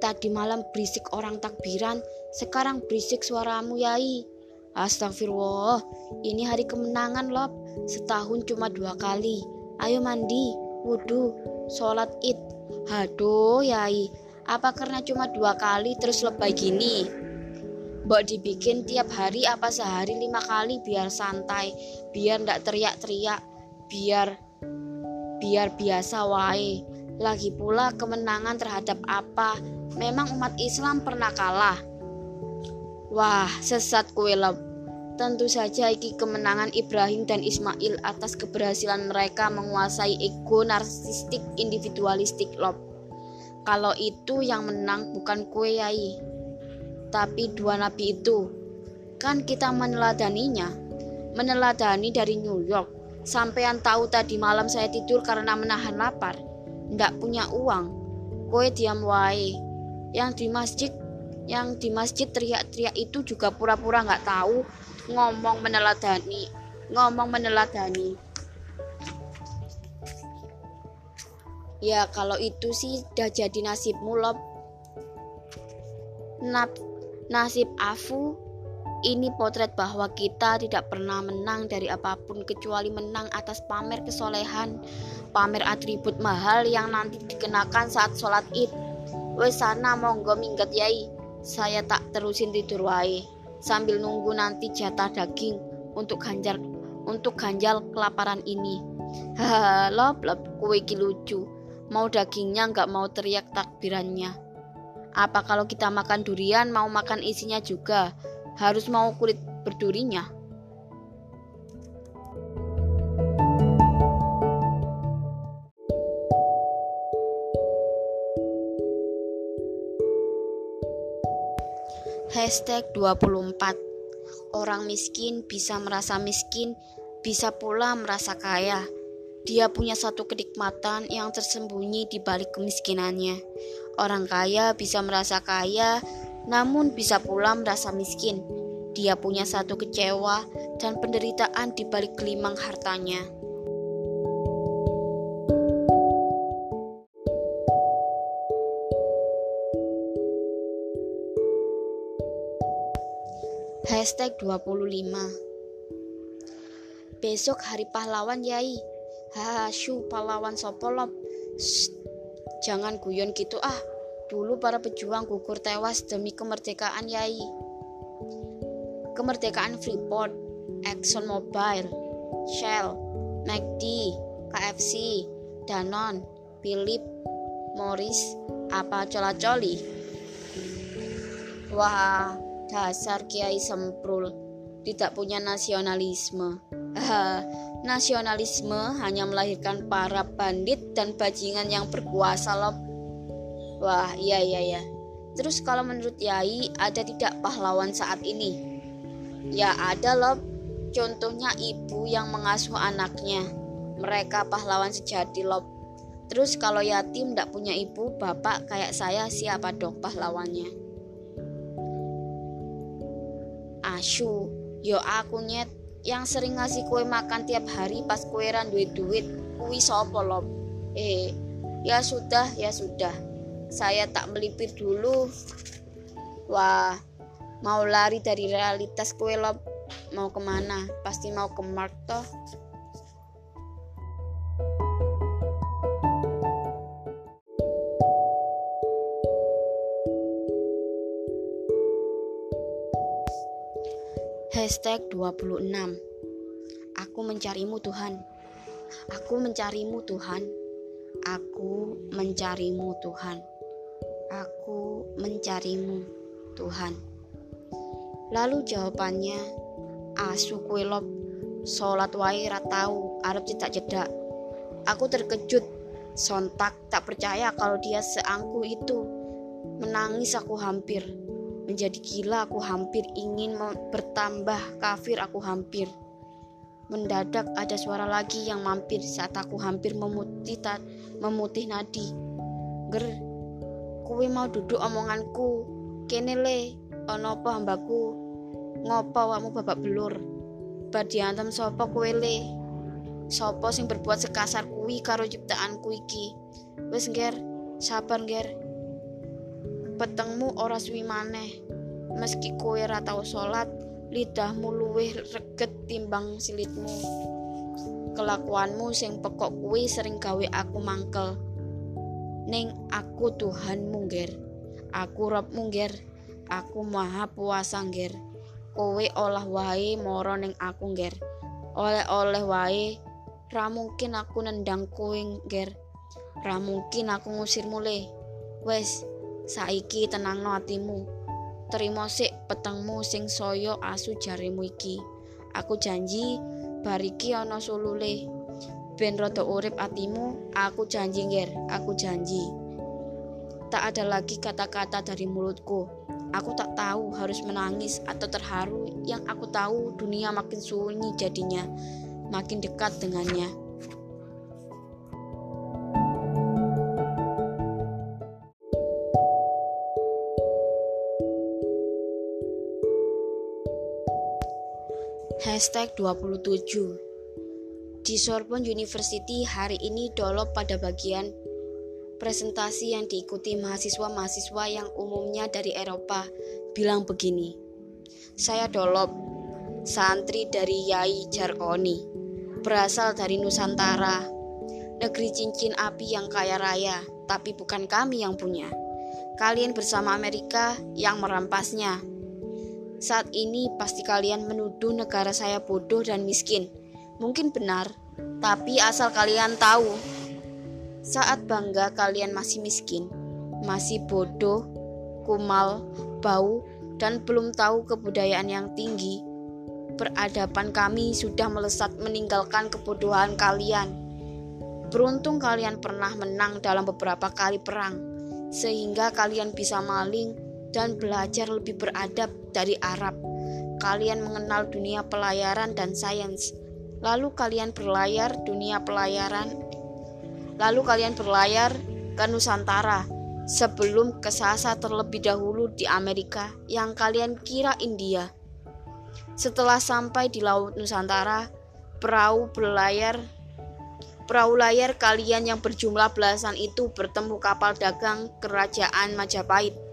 Tadi malam berisik orang takbiran Sekarang berisik suaramu yai. Astagfirullah, ini hari kemenangan lop. Setahun cuma dua kali. Ayo mandi, wudhu, sholat id. Haduh yai, apa karena cuma dua kali terus lebay gini? Mbok dibikin tiap hari apa sehari lima kali biar santai, biar ndak teriak-teriak, biar biar biasa wae. Lagi pula kemenangan terhadap apa? Memang umat Islam pernah kalah. Wah, sesat kue lep. Tentu saja iki kemenangan Ibrahim dan Ismail atas keberhasilan mereka menguasai ego narsistik individualistik lob. Kalau itu yang menang bukan kue yai, tapi dua nabi itu kan kita meneladaninya meneladani dari New York. Sampean tahu tadi malam saya tidur karena menahan lapar ndak punya uang. Kowe diam wae. Yang di masjid yang di masjid teriak-teriak itu juga pura-pura nggak tahu. Ngomong meneladani ngomong meneladani. Ya kalau itu sih udah jadi nasibmu loh Nap Nasib Afu ini potret bahwa kita tidak pernah menang dari apa pun kecuali menang atas pamer kesolehan, pamer atribut mahal yang nanti dikenakan saat sholat id. Wes sana monggo minggat yai, saya tak terusin tidur wae sambil nunggu nanti jatah daging untuk ganjar untuk ganjal kelaparan ini. Hahaha, lop lop kue lucu. Mau dagingnya nggak mau teriak takbirannya. Apa kalau kita makan durian mau makan isinya juga? Harus mau kulit berdurinya? Hashtag 24 Orang miskin bisa merasa miskin, bisa pula merasa kaya. Dia punya satu kenikmatan yang tersembunyi di balik kemiskinannya. Orang kaya bisa merasa kaya, namun bisa pula merasa miskin. Dia punya satu kecewa dan penderitaan di balik gelimang hartanya. Hashtag 25 Besok hari pahlawan yai Haha, syu pahlawan sopolop. Jangan guyon gitu ah. Dulu para pejuang gugur tewas demi kemerdekaan Yai. Kemerdekaan Freeport, Exxon Mobil, Shell, McD, KFC, Danone, Philip, Morris, apa cola-coli. Wah, dasar Kiai Semprul tidak punya nasionalisme. Nasionalisme hanya melahirkan para bandit dan bajingan yang berkuasa loh. Wah, iya iya iya. Terus kalau menurut Yai ada tidak pahlawan saat ini? Ya ada loh. Contohnya ibu yang mengasuh anaknya. Mereka pahlawan sejati loh. Terus kalau yatim tidak punya ibu, bapak kayak saya siapa dong pahlawannya? Asu, yo aku nyet. Yang sering ngasih kue makan tiap hari pas kue ran duit duit kui sopo lop eh ya sudah ya sudah. Saya tak melipir dulu. Wah mau lari dari realitas kue lop mau ke mana? Pasti mau ke mark toh Hashtag 26 Aku mencarimu Tuhan. Aku mencarimu Tuhan. Aku mencarimu Tuhan. Aku mencarimu Tuhan. Lalu jawabannya Asu kuelop Sholat wae ratau Arab cedak cedak Aku terkejut Sontak tak percaya kalau dia seangku itu. Menangis aku hampir. Menjadi gila aku hampir ingin bertambah kafir aku hampir. Mendadak ada suara lagi yang mampir saat aku hampir memutih, memutih nadi. Ger, kuwi mau duduk omonganku. Kene le, ono apa hambaku? Ngopo awakmu babak belur? Bar diantem sapa kowe le? Sapa sing berbuat sekasar kuwi karo ciptaanku iki? Wis ngger, sabar ngger. Petengmu ora suwi maneh. Meski kowe ora tau salat, lidahmu luwih reget timbang silitmu. Kelakuanmu sing pekok kuwi sering gawe aku mangkel. Ning aku Tuhanmu, Ger. Aku Robmu, Ger. Aku Maha Puasa, Ger. Kowe olah wae moro ning aku, Ger. Oleh-oleh wae ra mungkin aku nendang kowe, Ger. Ra mungkin aku ngusir le. Wes, saiki tenangno atimu. Terima sik petengmu sing saya asu jarimu iki. Aku janji bariki ana sulule ben rada urip atimu, aku janji nger, aku janji. Tak ada lagi kata-kata dari mulutku. Aku tak tahu harus menangis atau terharu. Yang aku tahu dunia makin sunyi jadinya, makin dekat dengannya. Hashtag 27 di Sorbonne University hari ini dolop pada bagian presentasi yang diikuti mahasiswa-mahasiswa yang umumnya dari Eropa bilang begini. Saya dolop, santri dari Yai Jarkoni, berasal dari Nusantara, negeri cincin api yang kaya raya, tapi bukan kami yang punya. Kalian bersama Amerika yang merampasnya. Saat ini pasti kalian menuduh negara saya bodoh dan miskin Mungkin benar, tapi asal kalian tahu, saat bangga kalian masih miskin, masih bodoh, kumal, bau, dan belum tahu kebudayaan yang tinggi, peradaban kami sudah melesat meninggalkan kebodohan kalian. Beruntung kalian pernah menang dalam beberapa kali perang, sehingga kalian bisa maling dan belajar lebih beradab dari Arab. Kalian mengenal dunia pelayaran dan sains Lalu kalian berlayar dunia pelayaran. Lalu kalian berlayar ke Nusantara sebelum kesasa terlebih dahulu di Amerika yang kalian kira India. Setelah sampai di Laut Nusantara, perahu berlayar Perahu layar kalian yang berjumlah belasan itu bertemu kapal dagang kerajaan Majapahit.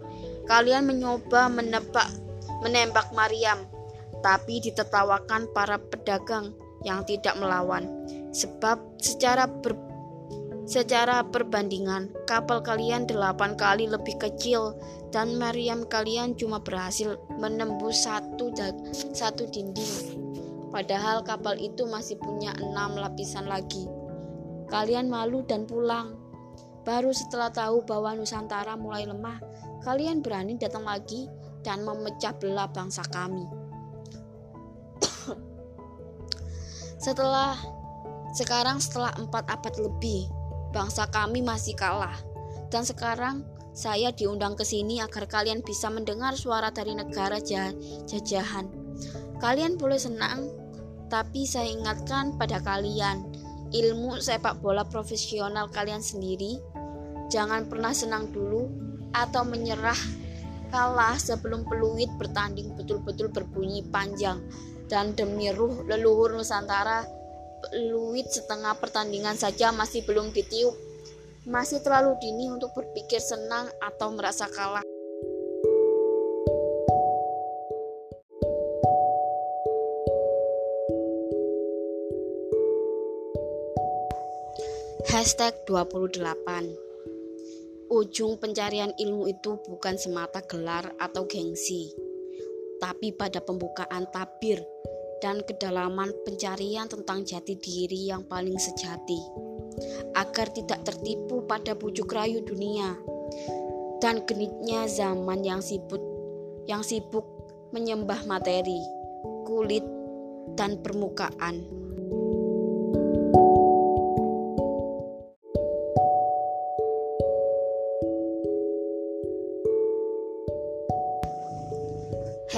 Kalian mencoba menebak menembak Mariam, tapi ditertawakan para pedagang yang tidak melawan. Sebab secara ber, secara perbandingan kapal kalian delapan kali lebih kecil dan Maryam kalian cuma berhasil menembus satu satu dinding. Padahal kapal itu masih punya enam lapisan lagi. Kalian malu dan pulang. Baru setelah tahu bahwa Nusantara mulai lemah, kalian berani datang lagi dan memecah belah bangsa kami. Setelah sekarang setelah empat abad lebih, bangsa kami masih kalah. Dan sekarang saya diundang ke sini agar kalian bisa mendengar suara dari negara jajahan. Kalian boleh senang, tapi saya ingatkan pada kalian, ilmu sepak bola profesional kalian sendiri, jangan pernah senang dulu atau menyerah kalah sebelum peluit bertanding betul-betul berbunyi panjang dan demi ruh leluhur Nusantara, peluit setengah pertandingan saja masih belum ditiup. Masih terlalu dini untuk berpikir senang atau merasa kalah. Hashtag 28 Ujung pencarian ilmu itu bukan semata gelar atau gengsi, tapi pada pembukaan tabir dan kedalaman pencarian tentang jati diri yang paling sejati, agar tidak tertipu pada bujuk rayu dunia dan genitnya zaman yang sibuk yang sibuk menyembah materi, kulit, dan permukaan.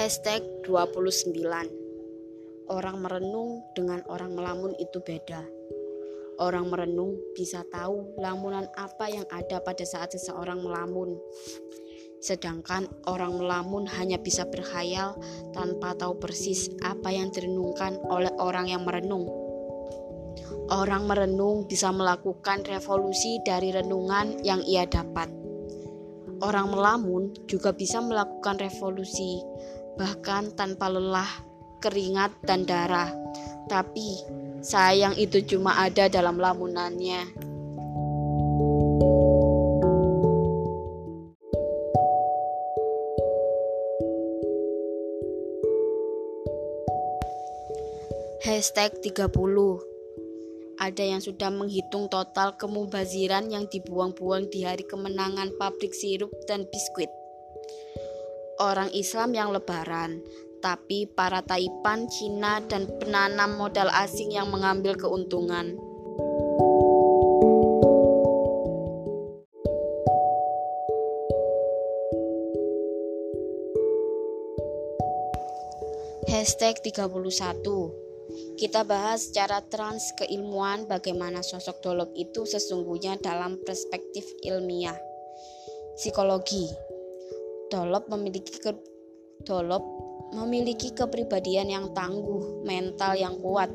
Hashtag 29 Orang merenung dengan orang melamun itu beda. Orang merenung bisa tahu lamunan apa yang ada pada saat seseorang melamun. Sedangkan orang melamun hanya bisa berkhayal tanpa tahu persis apa yang direnungkan oleh orang yang merenung. Orang merenung bisa melakukan revolusi dari renungan yang ia dapat. Orang melamun juga bisa melakukan revolusi bahkan tanpa lelah, keringat, dan darah. Tapi sayang itu cuma ada dalam lamunannya. Hashtag 30 Ada yang sudah menghitung total kemubaziran yang dibuang-buang di hari kemenangan pabrik sirup dan biskuit orang Islam yang lebaran, tapi para Taipan, Cina, dan penanam modal asing yang mengambil keuntungan. Hashtag 31 Kita bahas secara trans keilmuan bagaimana sosok Dolop itu sesungguhnya dalam perspektif ilmiah. Psikologi Dolop memiliki ke, Dolop memiliki kepribadian yang tangguh, mental yang kuat,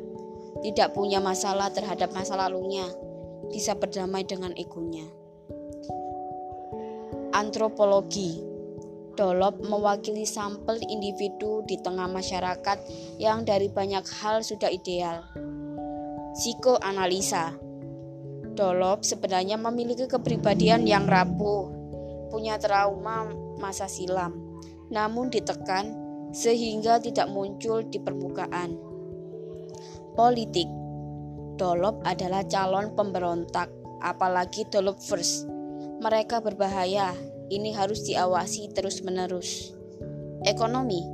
tidak punya masalah terhadap masa lalunya, bisa berdamai dengan egonya. Antropologi Dolop mewakili sampel individu di tengah masyarakat yang dari banyak hal sudah ideal. Psikoanalisa Dolop sebenarnya memiliki kepribadian yang rapuh, punya trauma masa silam, namun ditekan sehingga tidak muncul di permukaan. Politik Dolop adalah calon pemberontak, apalagi Dolop first. Mereka berbahaya, ini harus diawasi terus-menerus. Ekonomi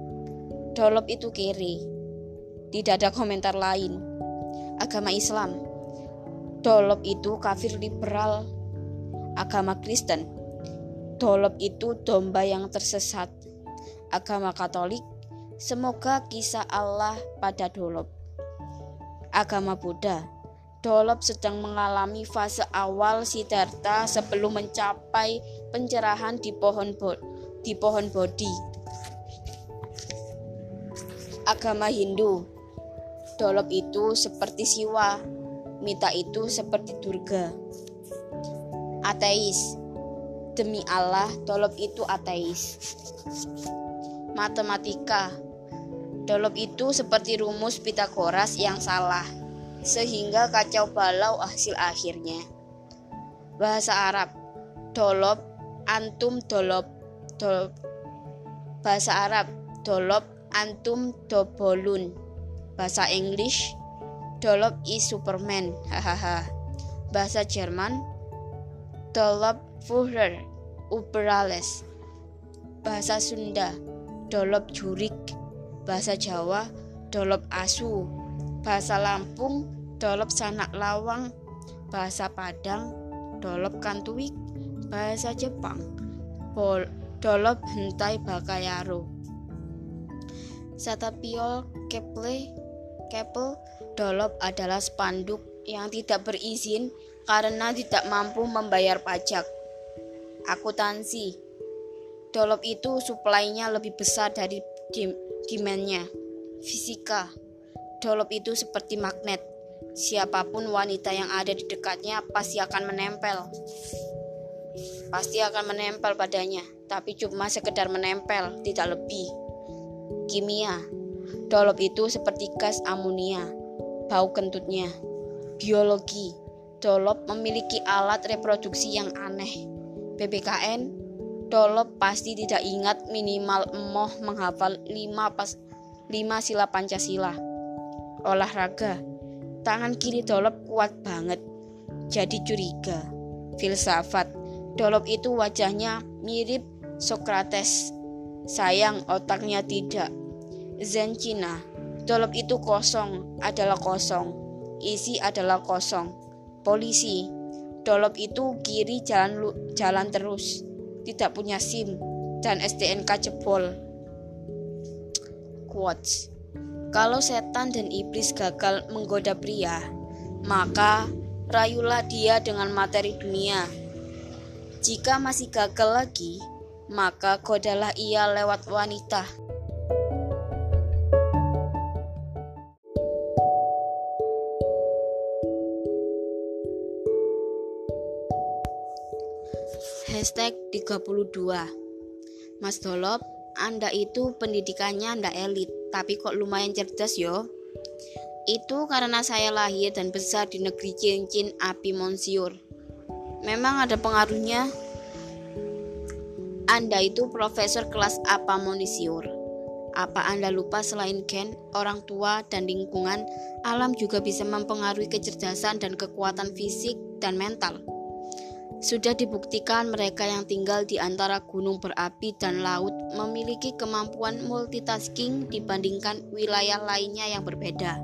Dolop itu kiri. Tidak ada komentar lain. Agama Islam Dolop itu kafir liberal. Agama Kristen Dolop itu domba yang tersesat. Agama Katolik, semoga kisah Allah pada Dolop. Agama Buddha, Dolop sedang mengalami fase awal Siddhartha sebelum mencapai pencerahan di pohon bo di pohon Bodhi. Agama Hindu, Dolop itu seperti Siwa, Mita itu seperti Durga. Ateis, Demi Allah, Dolop itu ateis. Matematika Dolop itu seperti rumus Pitagoras yang salah, sehingga kacau balau hasil akhirnya. Bahasa Arab Dolop, antum dolop, dolop. Bahasa Arab Dolop, antum dobolun. Bahasa English Dolop is Superman. Bahasa Jerman Dolop Führer, Uberales. Bahasa Sunda, Dolop Jurik. Bahasa Jawa, Dolop Asu. Bahasa Lampung, Dolop Sanak Lawang. Bahasa Padang, Dolop Kantuik. Bahasa Jepang, Bol Dolop Hentai Bakayaro. Satapiol Keple Kepel Dolop adalah spanduk yang tidak berizin karena tidak mampu membayar pajak akuntansi. Dolop itu suplainya lebih besar dari demandnya. Fisika. Dolop itu seperti magnet. Siapa pun wanita yang ada di dekatnya pasti akan menempel. Pasti akan menempel padanya, tapi cuma sekedar menempel, tidak lebih. Kimia. Dolop itu seperti gas amonia, bau kentutnya. Biologi. Dolop memiliki alat reproduksi yang aneh PPKN, Dolop pasti tidak ingat minimal emoh menghafal 5 pas 5 sila Pancasila. Olahraga, tangan kiri Dolop kuat banget. Jadi curiga. Filsafat, Dolop itu wajahnya mirip Socrates. Sayang otaknya tidak. Zen Cina, Dolop itu kosong adalah kosong. Isi adalah kosong. Polisi, Dolop itu kiri jalan jalan terus, tidak punya SIM dan STNK jebol. Quotes Kalau setan dan iblis gagal menggoda pria, maka rayulah dia dengan materi dunia. Jika masih gagal lagi, maka godalah ia lewat wanita. Hashtag 32 Mas Dolop, Anda itu pendidikannya ndak elit, tapi kok lumayan cerdas yo. Itu karena saya lahir dan besar di negeri cincin api monsiur. Memang ada pengaruhnya. Anda itu profesor kelas apa monsiur? Apa Anda lupa selain gen, orang tua, dan lingkungan, alam juga bisa mempengaruhi kecerdasan dan kekuatan fisik dan mental? Sudah dibuktikan mereka yang tinggal di antara gunung berapi dan laut memiliki kemampuan multitasking dibandingkan wilayah lainnya yang berbeda.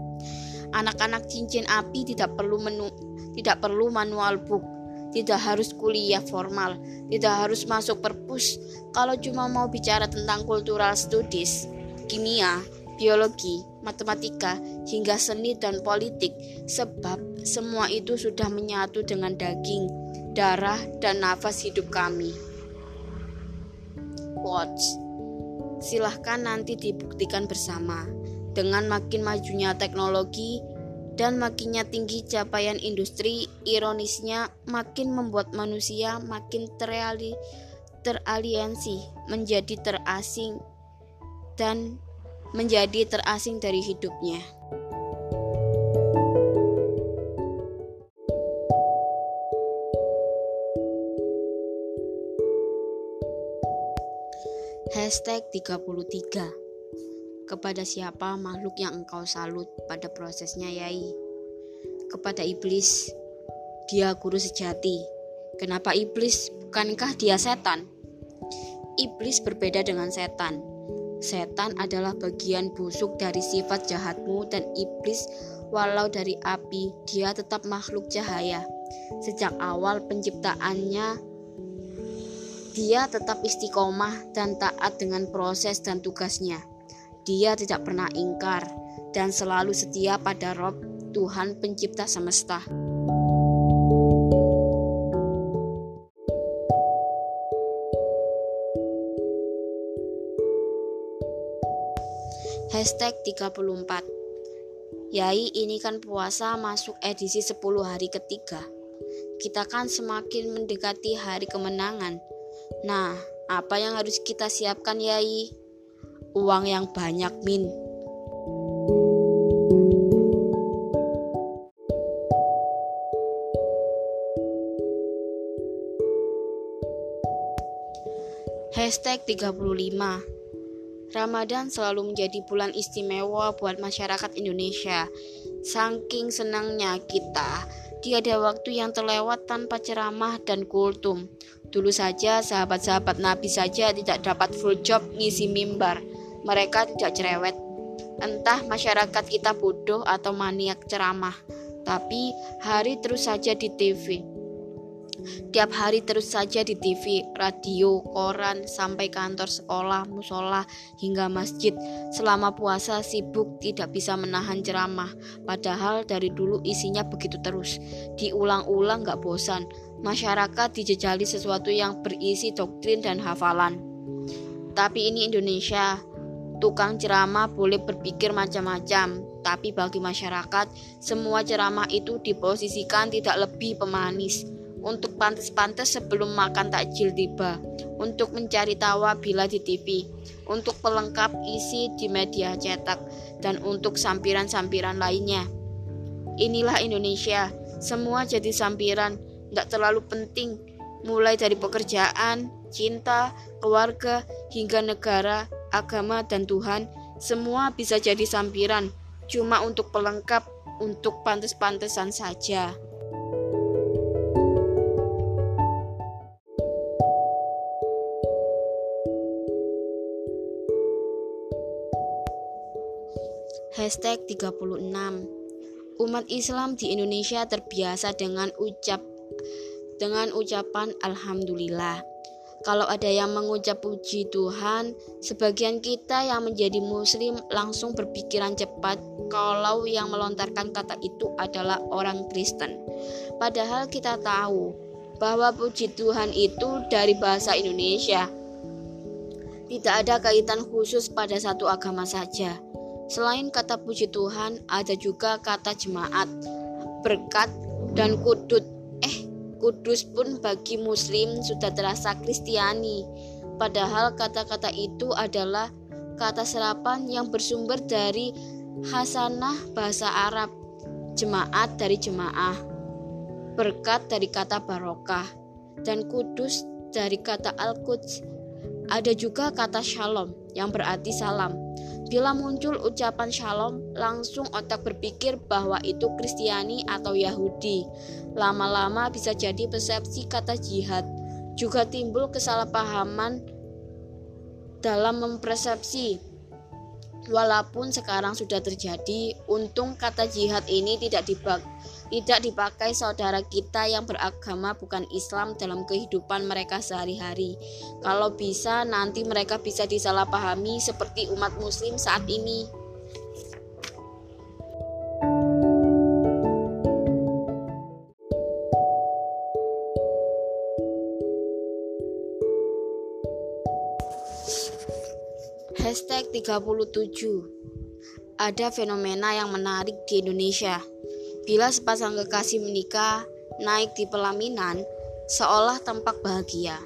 Anak-anak cincin api tidak perlu menu, tidak perlu manual book, tidak harus kuliah formal, tidak harus masuk perpus. Kalau cuma mau bicara tentang cultural studies, kimia, biologi, matematika, hingga seni dan politik, sebab semua itu sudah menyatu dengan daging darah, dan nafas hidup kami. Watch. Silahkan nanti dibuktikan bersama. Dengan makin majunya teknologi dan makinnya tinggi capaian industri, ironisnya makin membuat manusia makin terali, teraliansi, menjadi terasing dan menjadi terasing dari hidupnya. Hashtag 33 Kepada siapa makhluk yang engkau salut pada prosesnya yai? Kepada iblis Dia guru sejati Kenapa iblis? Bukankah dia setan? Iblis berbeda dengan setan Setan adalah bagian busuk dari sifat jahatmu dan iblis walau dari api dia tetap makhluk cahaya Sejak awal penciptaannya dia tetap istiqomah dan taat dengan proses dan tugasnya. Dia tidak pernah ingkar dan selalu setia pada Rob, Tuhan pencipta semesta. Hashtag 34 Yai ini kan puasa masuk edisi 10 hari ketiga Kita kan semakin mendekati hari kemenangan Nah, apa yang harus kita siapkan, Yai? Uang yang banyak, Min. Hashtag 35 Ramadan selalu menjadi bulan istimewa buat masyarakat Indonesia. Saking senangnya kita, tiada waktu yang terlewat tanpa ceramah dan kultum. Dulu saja sahabat-sahabat Nabi saja tidak dapat full job ngisi mimbar. Mereka tidak cerewet. Entah masyarakat kita bodoh atau maniak ceramah. Tapi hari terus saja di TV. Tiap hari terus saja di TV, radio, koran, sampai kantor sekolah, musola, hingga masjid. Selama puasa sibuk tidak bisa menahan ceramah. Padahal dari dulu isinya begitu terus. Diulang-ulang gak bosan masyarakat dijejali sesuatu yang berisi doktrin dan hafalan. Tapi ini Indonesia, tukang ceramah boleh berpikir macam-macam, tapi bagi masyarakat, semua ceramah itu diposisikan tidak lebih pemanis. Untuk pantas-pantas sebelum makan takjil tiba, untuk mencari tawa bila di TV, untuk pelengkap isi di media cetak, dan untuk sampiran-sampiran lainnya. Inilah Indonesia, semua jadi sampiran, nggak terlalu penting, mulai dari pekerjaan, cinta, keluarga, hingga negara, agama, dan Tuhan, semua bisa jadi sampiran, cuma untuk pelengkap, untuk pantas-pantasan saja. Hashtag 36 Umat Islam di Indonesia terbiasa dengan ucap dengan ucapan Alhamdulillah. Kalau ada yang mengucap puji Tuhan, sebagian kita yang menjadi muslim langsung berpikiran cepat kalau yang melontarkan kata itu adalah orang Kristen. Padahal kita tahu bahwa puji Tuhan itu dari bahasa Indonesia. Tidak ada kaitan khusus pada satu agama saja. Selain kata puji Tuhan, ada juga kata jemaat, berkat, dan kudut Kudus pun bagi muslim sudah terasa kristiani. Padahal kata-kata itu adalah kata serapan yang bersumber dari hasanah bahasa Arab, jemaat dari jemaah, berkat dari kata barokah, dan kudus dari kata al-quds. Ada juga kata shalom yang berarti salam. Bila muncul ucapan shalom, langsung otak berpikir bahwa itu Kristiani atau Yahudi. Lama-lama bisa jadi persepsi kata jihad. Juga timbul kesalahpahaman dalam mempersepsi. Walaupun sekarang sudah terjadi, untung kata jihad ini tidak dibak tidak dipakai saudara kita yang beragama bukan Islam dalam kehidupan mereka sehari-hari. Kalau bisa, nanti mereka bisa disalahpahami seperti umat Muslim saat ini. Hashtag 37 Ada fenomena yang menarik di Indonesia Bila sepasang kekasih menikah, naik di pelaminan, seolah tampak bahagia.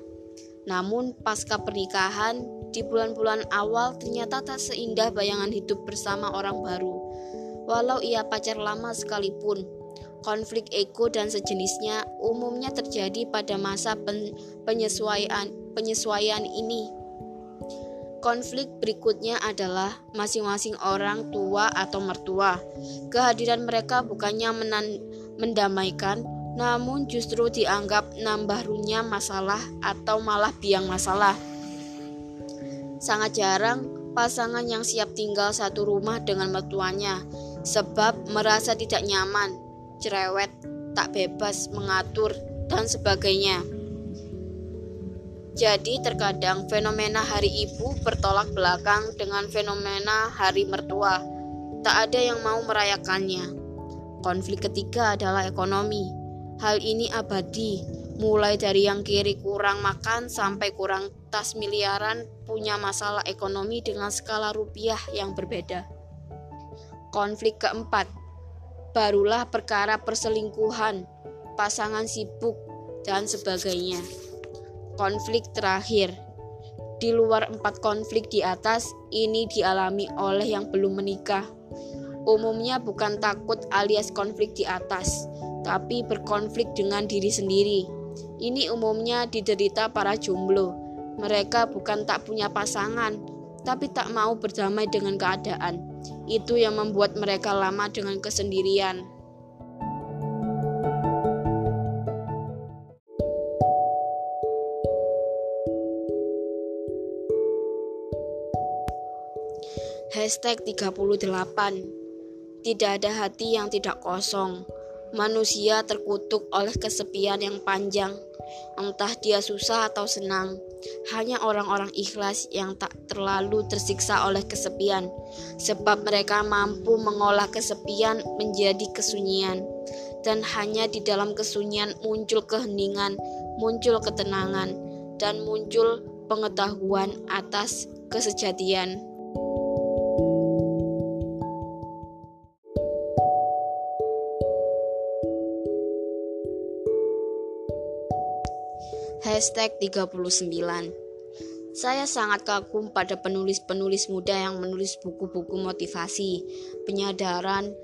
Namun pasca pernikahan, di bulan-bulan awal ternyata tak seindah bayangan hidup bersama orang baru. Walau ia pacar lama sekalipun, konflik ego dan sejenisnya umumnya terjadi pada masa pen penyesuaian penyesuaian ini. Konflik berikutnya adalah masing-masing orang tua atau mertua. Kehadiran mereka bukannya mendamaikan, namun justru dianggap nambah runyam masalah atau malah biang masalah. Sangat jarang pasangan yang siap tinggal satu rumah dengan mertuanya, sebab merasa tidak nyaman, cerewet, tak bebas mengatur, dan sebagainya. Jadi terkadang fenomena hari ibu bertolak belakang dengan fenomena hari mertua. Tak ada yang mau merayakannya. Konflik ketiga adalah ekonomi. Hal ini abadi, mulai dari yang kiri kurang makan sampai kurang tas miliaran punya masalah ekonomi dengan skala rupiah yang berbeda. Konflik keempat, barulah perkara perselingkuhan, pasangan sibuk, dan sebagainya konflik terakhir. Di luar empat konflik di atas, ini dialami oleh yang belum menikah. Umumnya bukan takut alias konflik di atas, tapi berkonflik dengan diri sendiri. Ini umumnya diderita para jomblo. Mereka bukan tak punya pasangan, tapi tak mau berdamai dengan keadaan. Itu yang membuat mereka lama dengan kesendirian. Hashtag 38 Tidak ada hati yang tidak kosong. Manusia terkutuk oleh kesepian yang panjang. Entah dia susah atau senang. Hanya orang-orang ikhlas yang tak terlalu tersiksa oleh kesepian. Sebab mereka mampu mengolah kesepian menjadi kesunyian. Dan hanya di dalam kesunyian muncul keheningan Muncul ketenangan Dan muncul pengetahuan atas kesejatian. Hashtag 39 Saya sangat kagum pada penulis-penulis muda yang menulis buku-buku motivasi, penyadaran,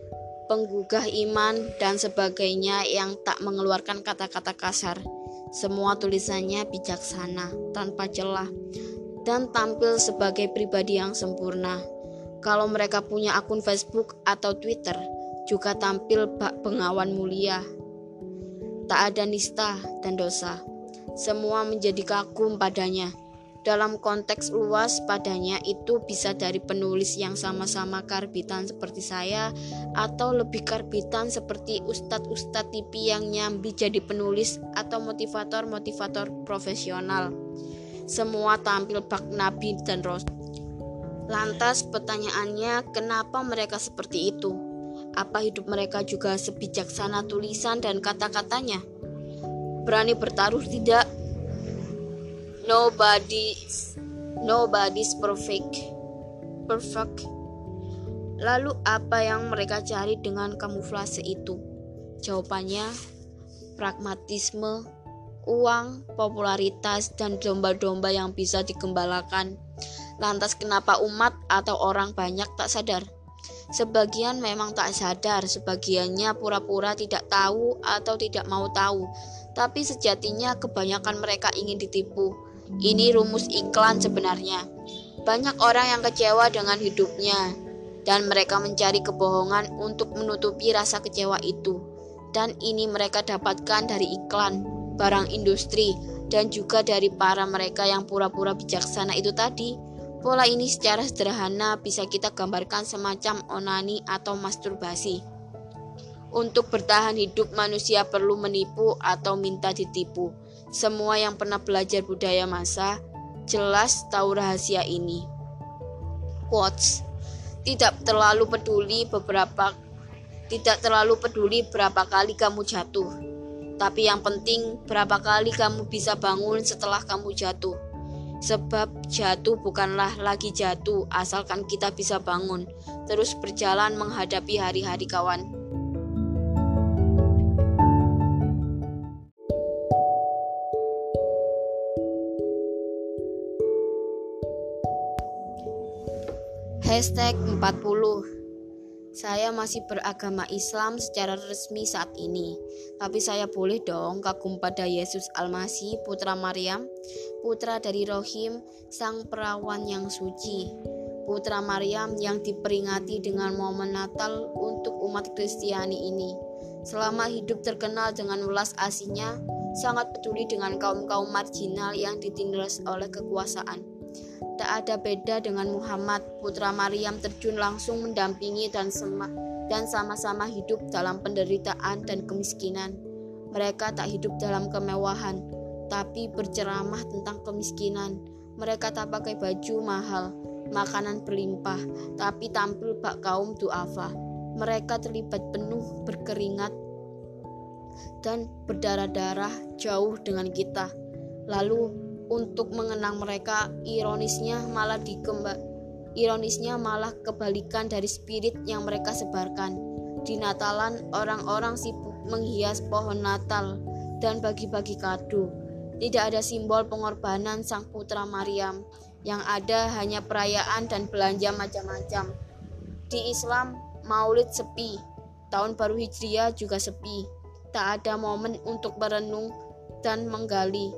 penggugah iman, dan sebagainya yang tak mengeluarkan kata-kata kasar. Semua tulisannya bijaksana, tanpa celah, dan tampil sebagai pribadi yang sempurna. Kalau mereka punya akun Facebook atau Twitter, juga tampil bak pengawan mulia. Tak ada nista dan dosa semua menjadi kagum padanya. Dalam konteks luas padanya itu bisa dari penulis yang sama-sama karbitan seperti saya atau lebih karbitan seperti ustadz-ustadz TV yang nyambi jadi penulis atau motivator-motivator profesional. Semua tampil bak nabi dan rasul. Lantas pertanyaannya, kenapa mereka seperti itu? Apa hidup mereka juga sebijaksana tulisan dan kata-katanya? Berani bertaruh tidak? Nobody nobody's perfect. Perfect. Lalu apa yang mereka cari dengan kamuflase itu? Jawabannya pragmatisme, uang, popularitas, dan domba-domba yang bisa digembalakan. Lantas kenapa umat atau orang banyak tak sadar? Sebagian memang tak sadar, sebagiannya pura-pura tidak tahu atau tidak mau tahu. Tapi sejatinya kebanyakan mereka ingin ditipu. Ini rumus iklan sebenarnya. Banyak orang yang kecewa dengan hidupnya dan mereka mencari kebohongan untuk menutupi rasa kecewa itu. Dan ini mereka dapatkan dari iklan, barang industri, dan juga dari para mereka yang pura-pura bijaksana itu tadi. Pola ini secara sederhana bisa kita gambarkan semacam onani atau masturbasi. Untuk bertahan hidup manusia perlu menipu atau minta ditipu. Semua yang pernah belajar budaya masa jelas tahu rahasia ini. Quotes Tidak terlalu peduli beberapa tidak terlalu peduli berapa kali kamu jatuh. Tapi yang penting berapa kali kamu bisa bangun setelah kamu jatuh. Sebab jatuh bukanlah lagi jatuh, asalkan kita bisa bangun, terus berjalan menghadapi hari-hari kawan. Hashtag 40 saya masih beragama Islam secara resmi saat ini, tapi saya boleh dong kagum pada Yesus Almasih, putra Maryam, putra dari Rohim, sang perawan yang suci, putra Maryam yang diperingati dengan momen Natal untuk umat Kristiani ini. Selama hidup terkenal dengan welas asihnya, sangat peduli dengan kaum-kaum marginal yang ditindas oleh kekuasaan. Tak ada beda dengan Muhammad, putra Maryam terjun langsung mendampingi dan sema dan sama-sama hidup dalam penderitaan dan kemiskinan. Mereka tak hidup dalam kemewahan, tapi berceramah tentang kemiskinan. Mereka tak pakai baju mahal, makanan berlimpah, tapi tampil bak kaum duafa. Mereka terlibat penuh berkeringat dan berdarah-darah jauh dengan kita. Lalu untuk mengenang mereka ironisnya malah dikembang ironisnya malah kebalikan dari spirit yang mereka sebarkan. Di Natalan orang-orang sibuk menghias pohon Natal dan bagi-bagi kado. Tidak ada simbol pengorbanan sang putra Maryam. Yang ada hanya perayaan dan belanja macam-macam. Di Islam Maulid sepi. Tahun baru Hijriah juga sepi. Tak ada momen untuk merenung dan menggali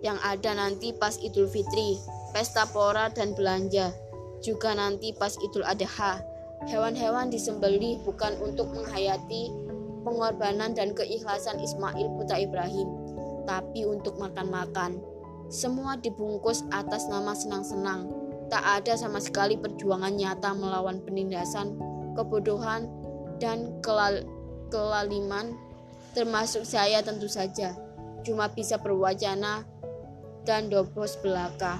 yang ada nanti pas Idul Fitri, pesta pora dan belanja. Juga nanti pas Idul Adha. Hewan-hewan disembelih bukan untuk menghayati pengorbanan dan keikhlasan Ismail putra Ibrahim, tapi untuk makan-makan. Semua dibungkus atas nama senang-senang. Tak ada sama sekali perjuangan nyata melawan penindasan, kebodohan, dan kelal kelaliman, termasuk saya tentu saja. Cuma bisa berwacana dan dobos belaka.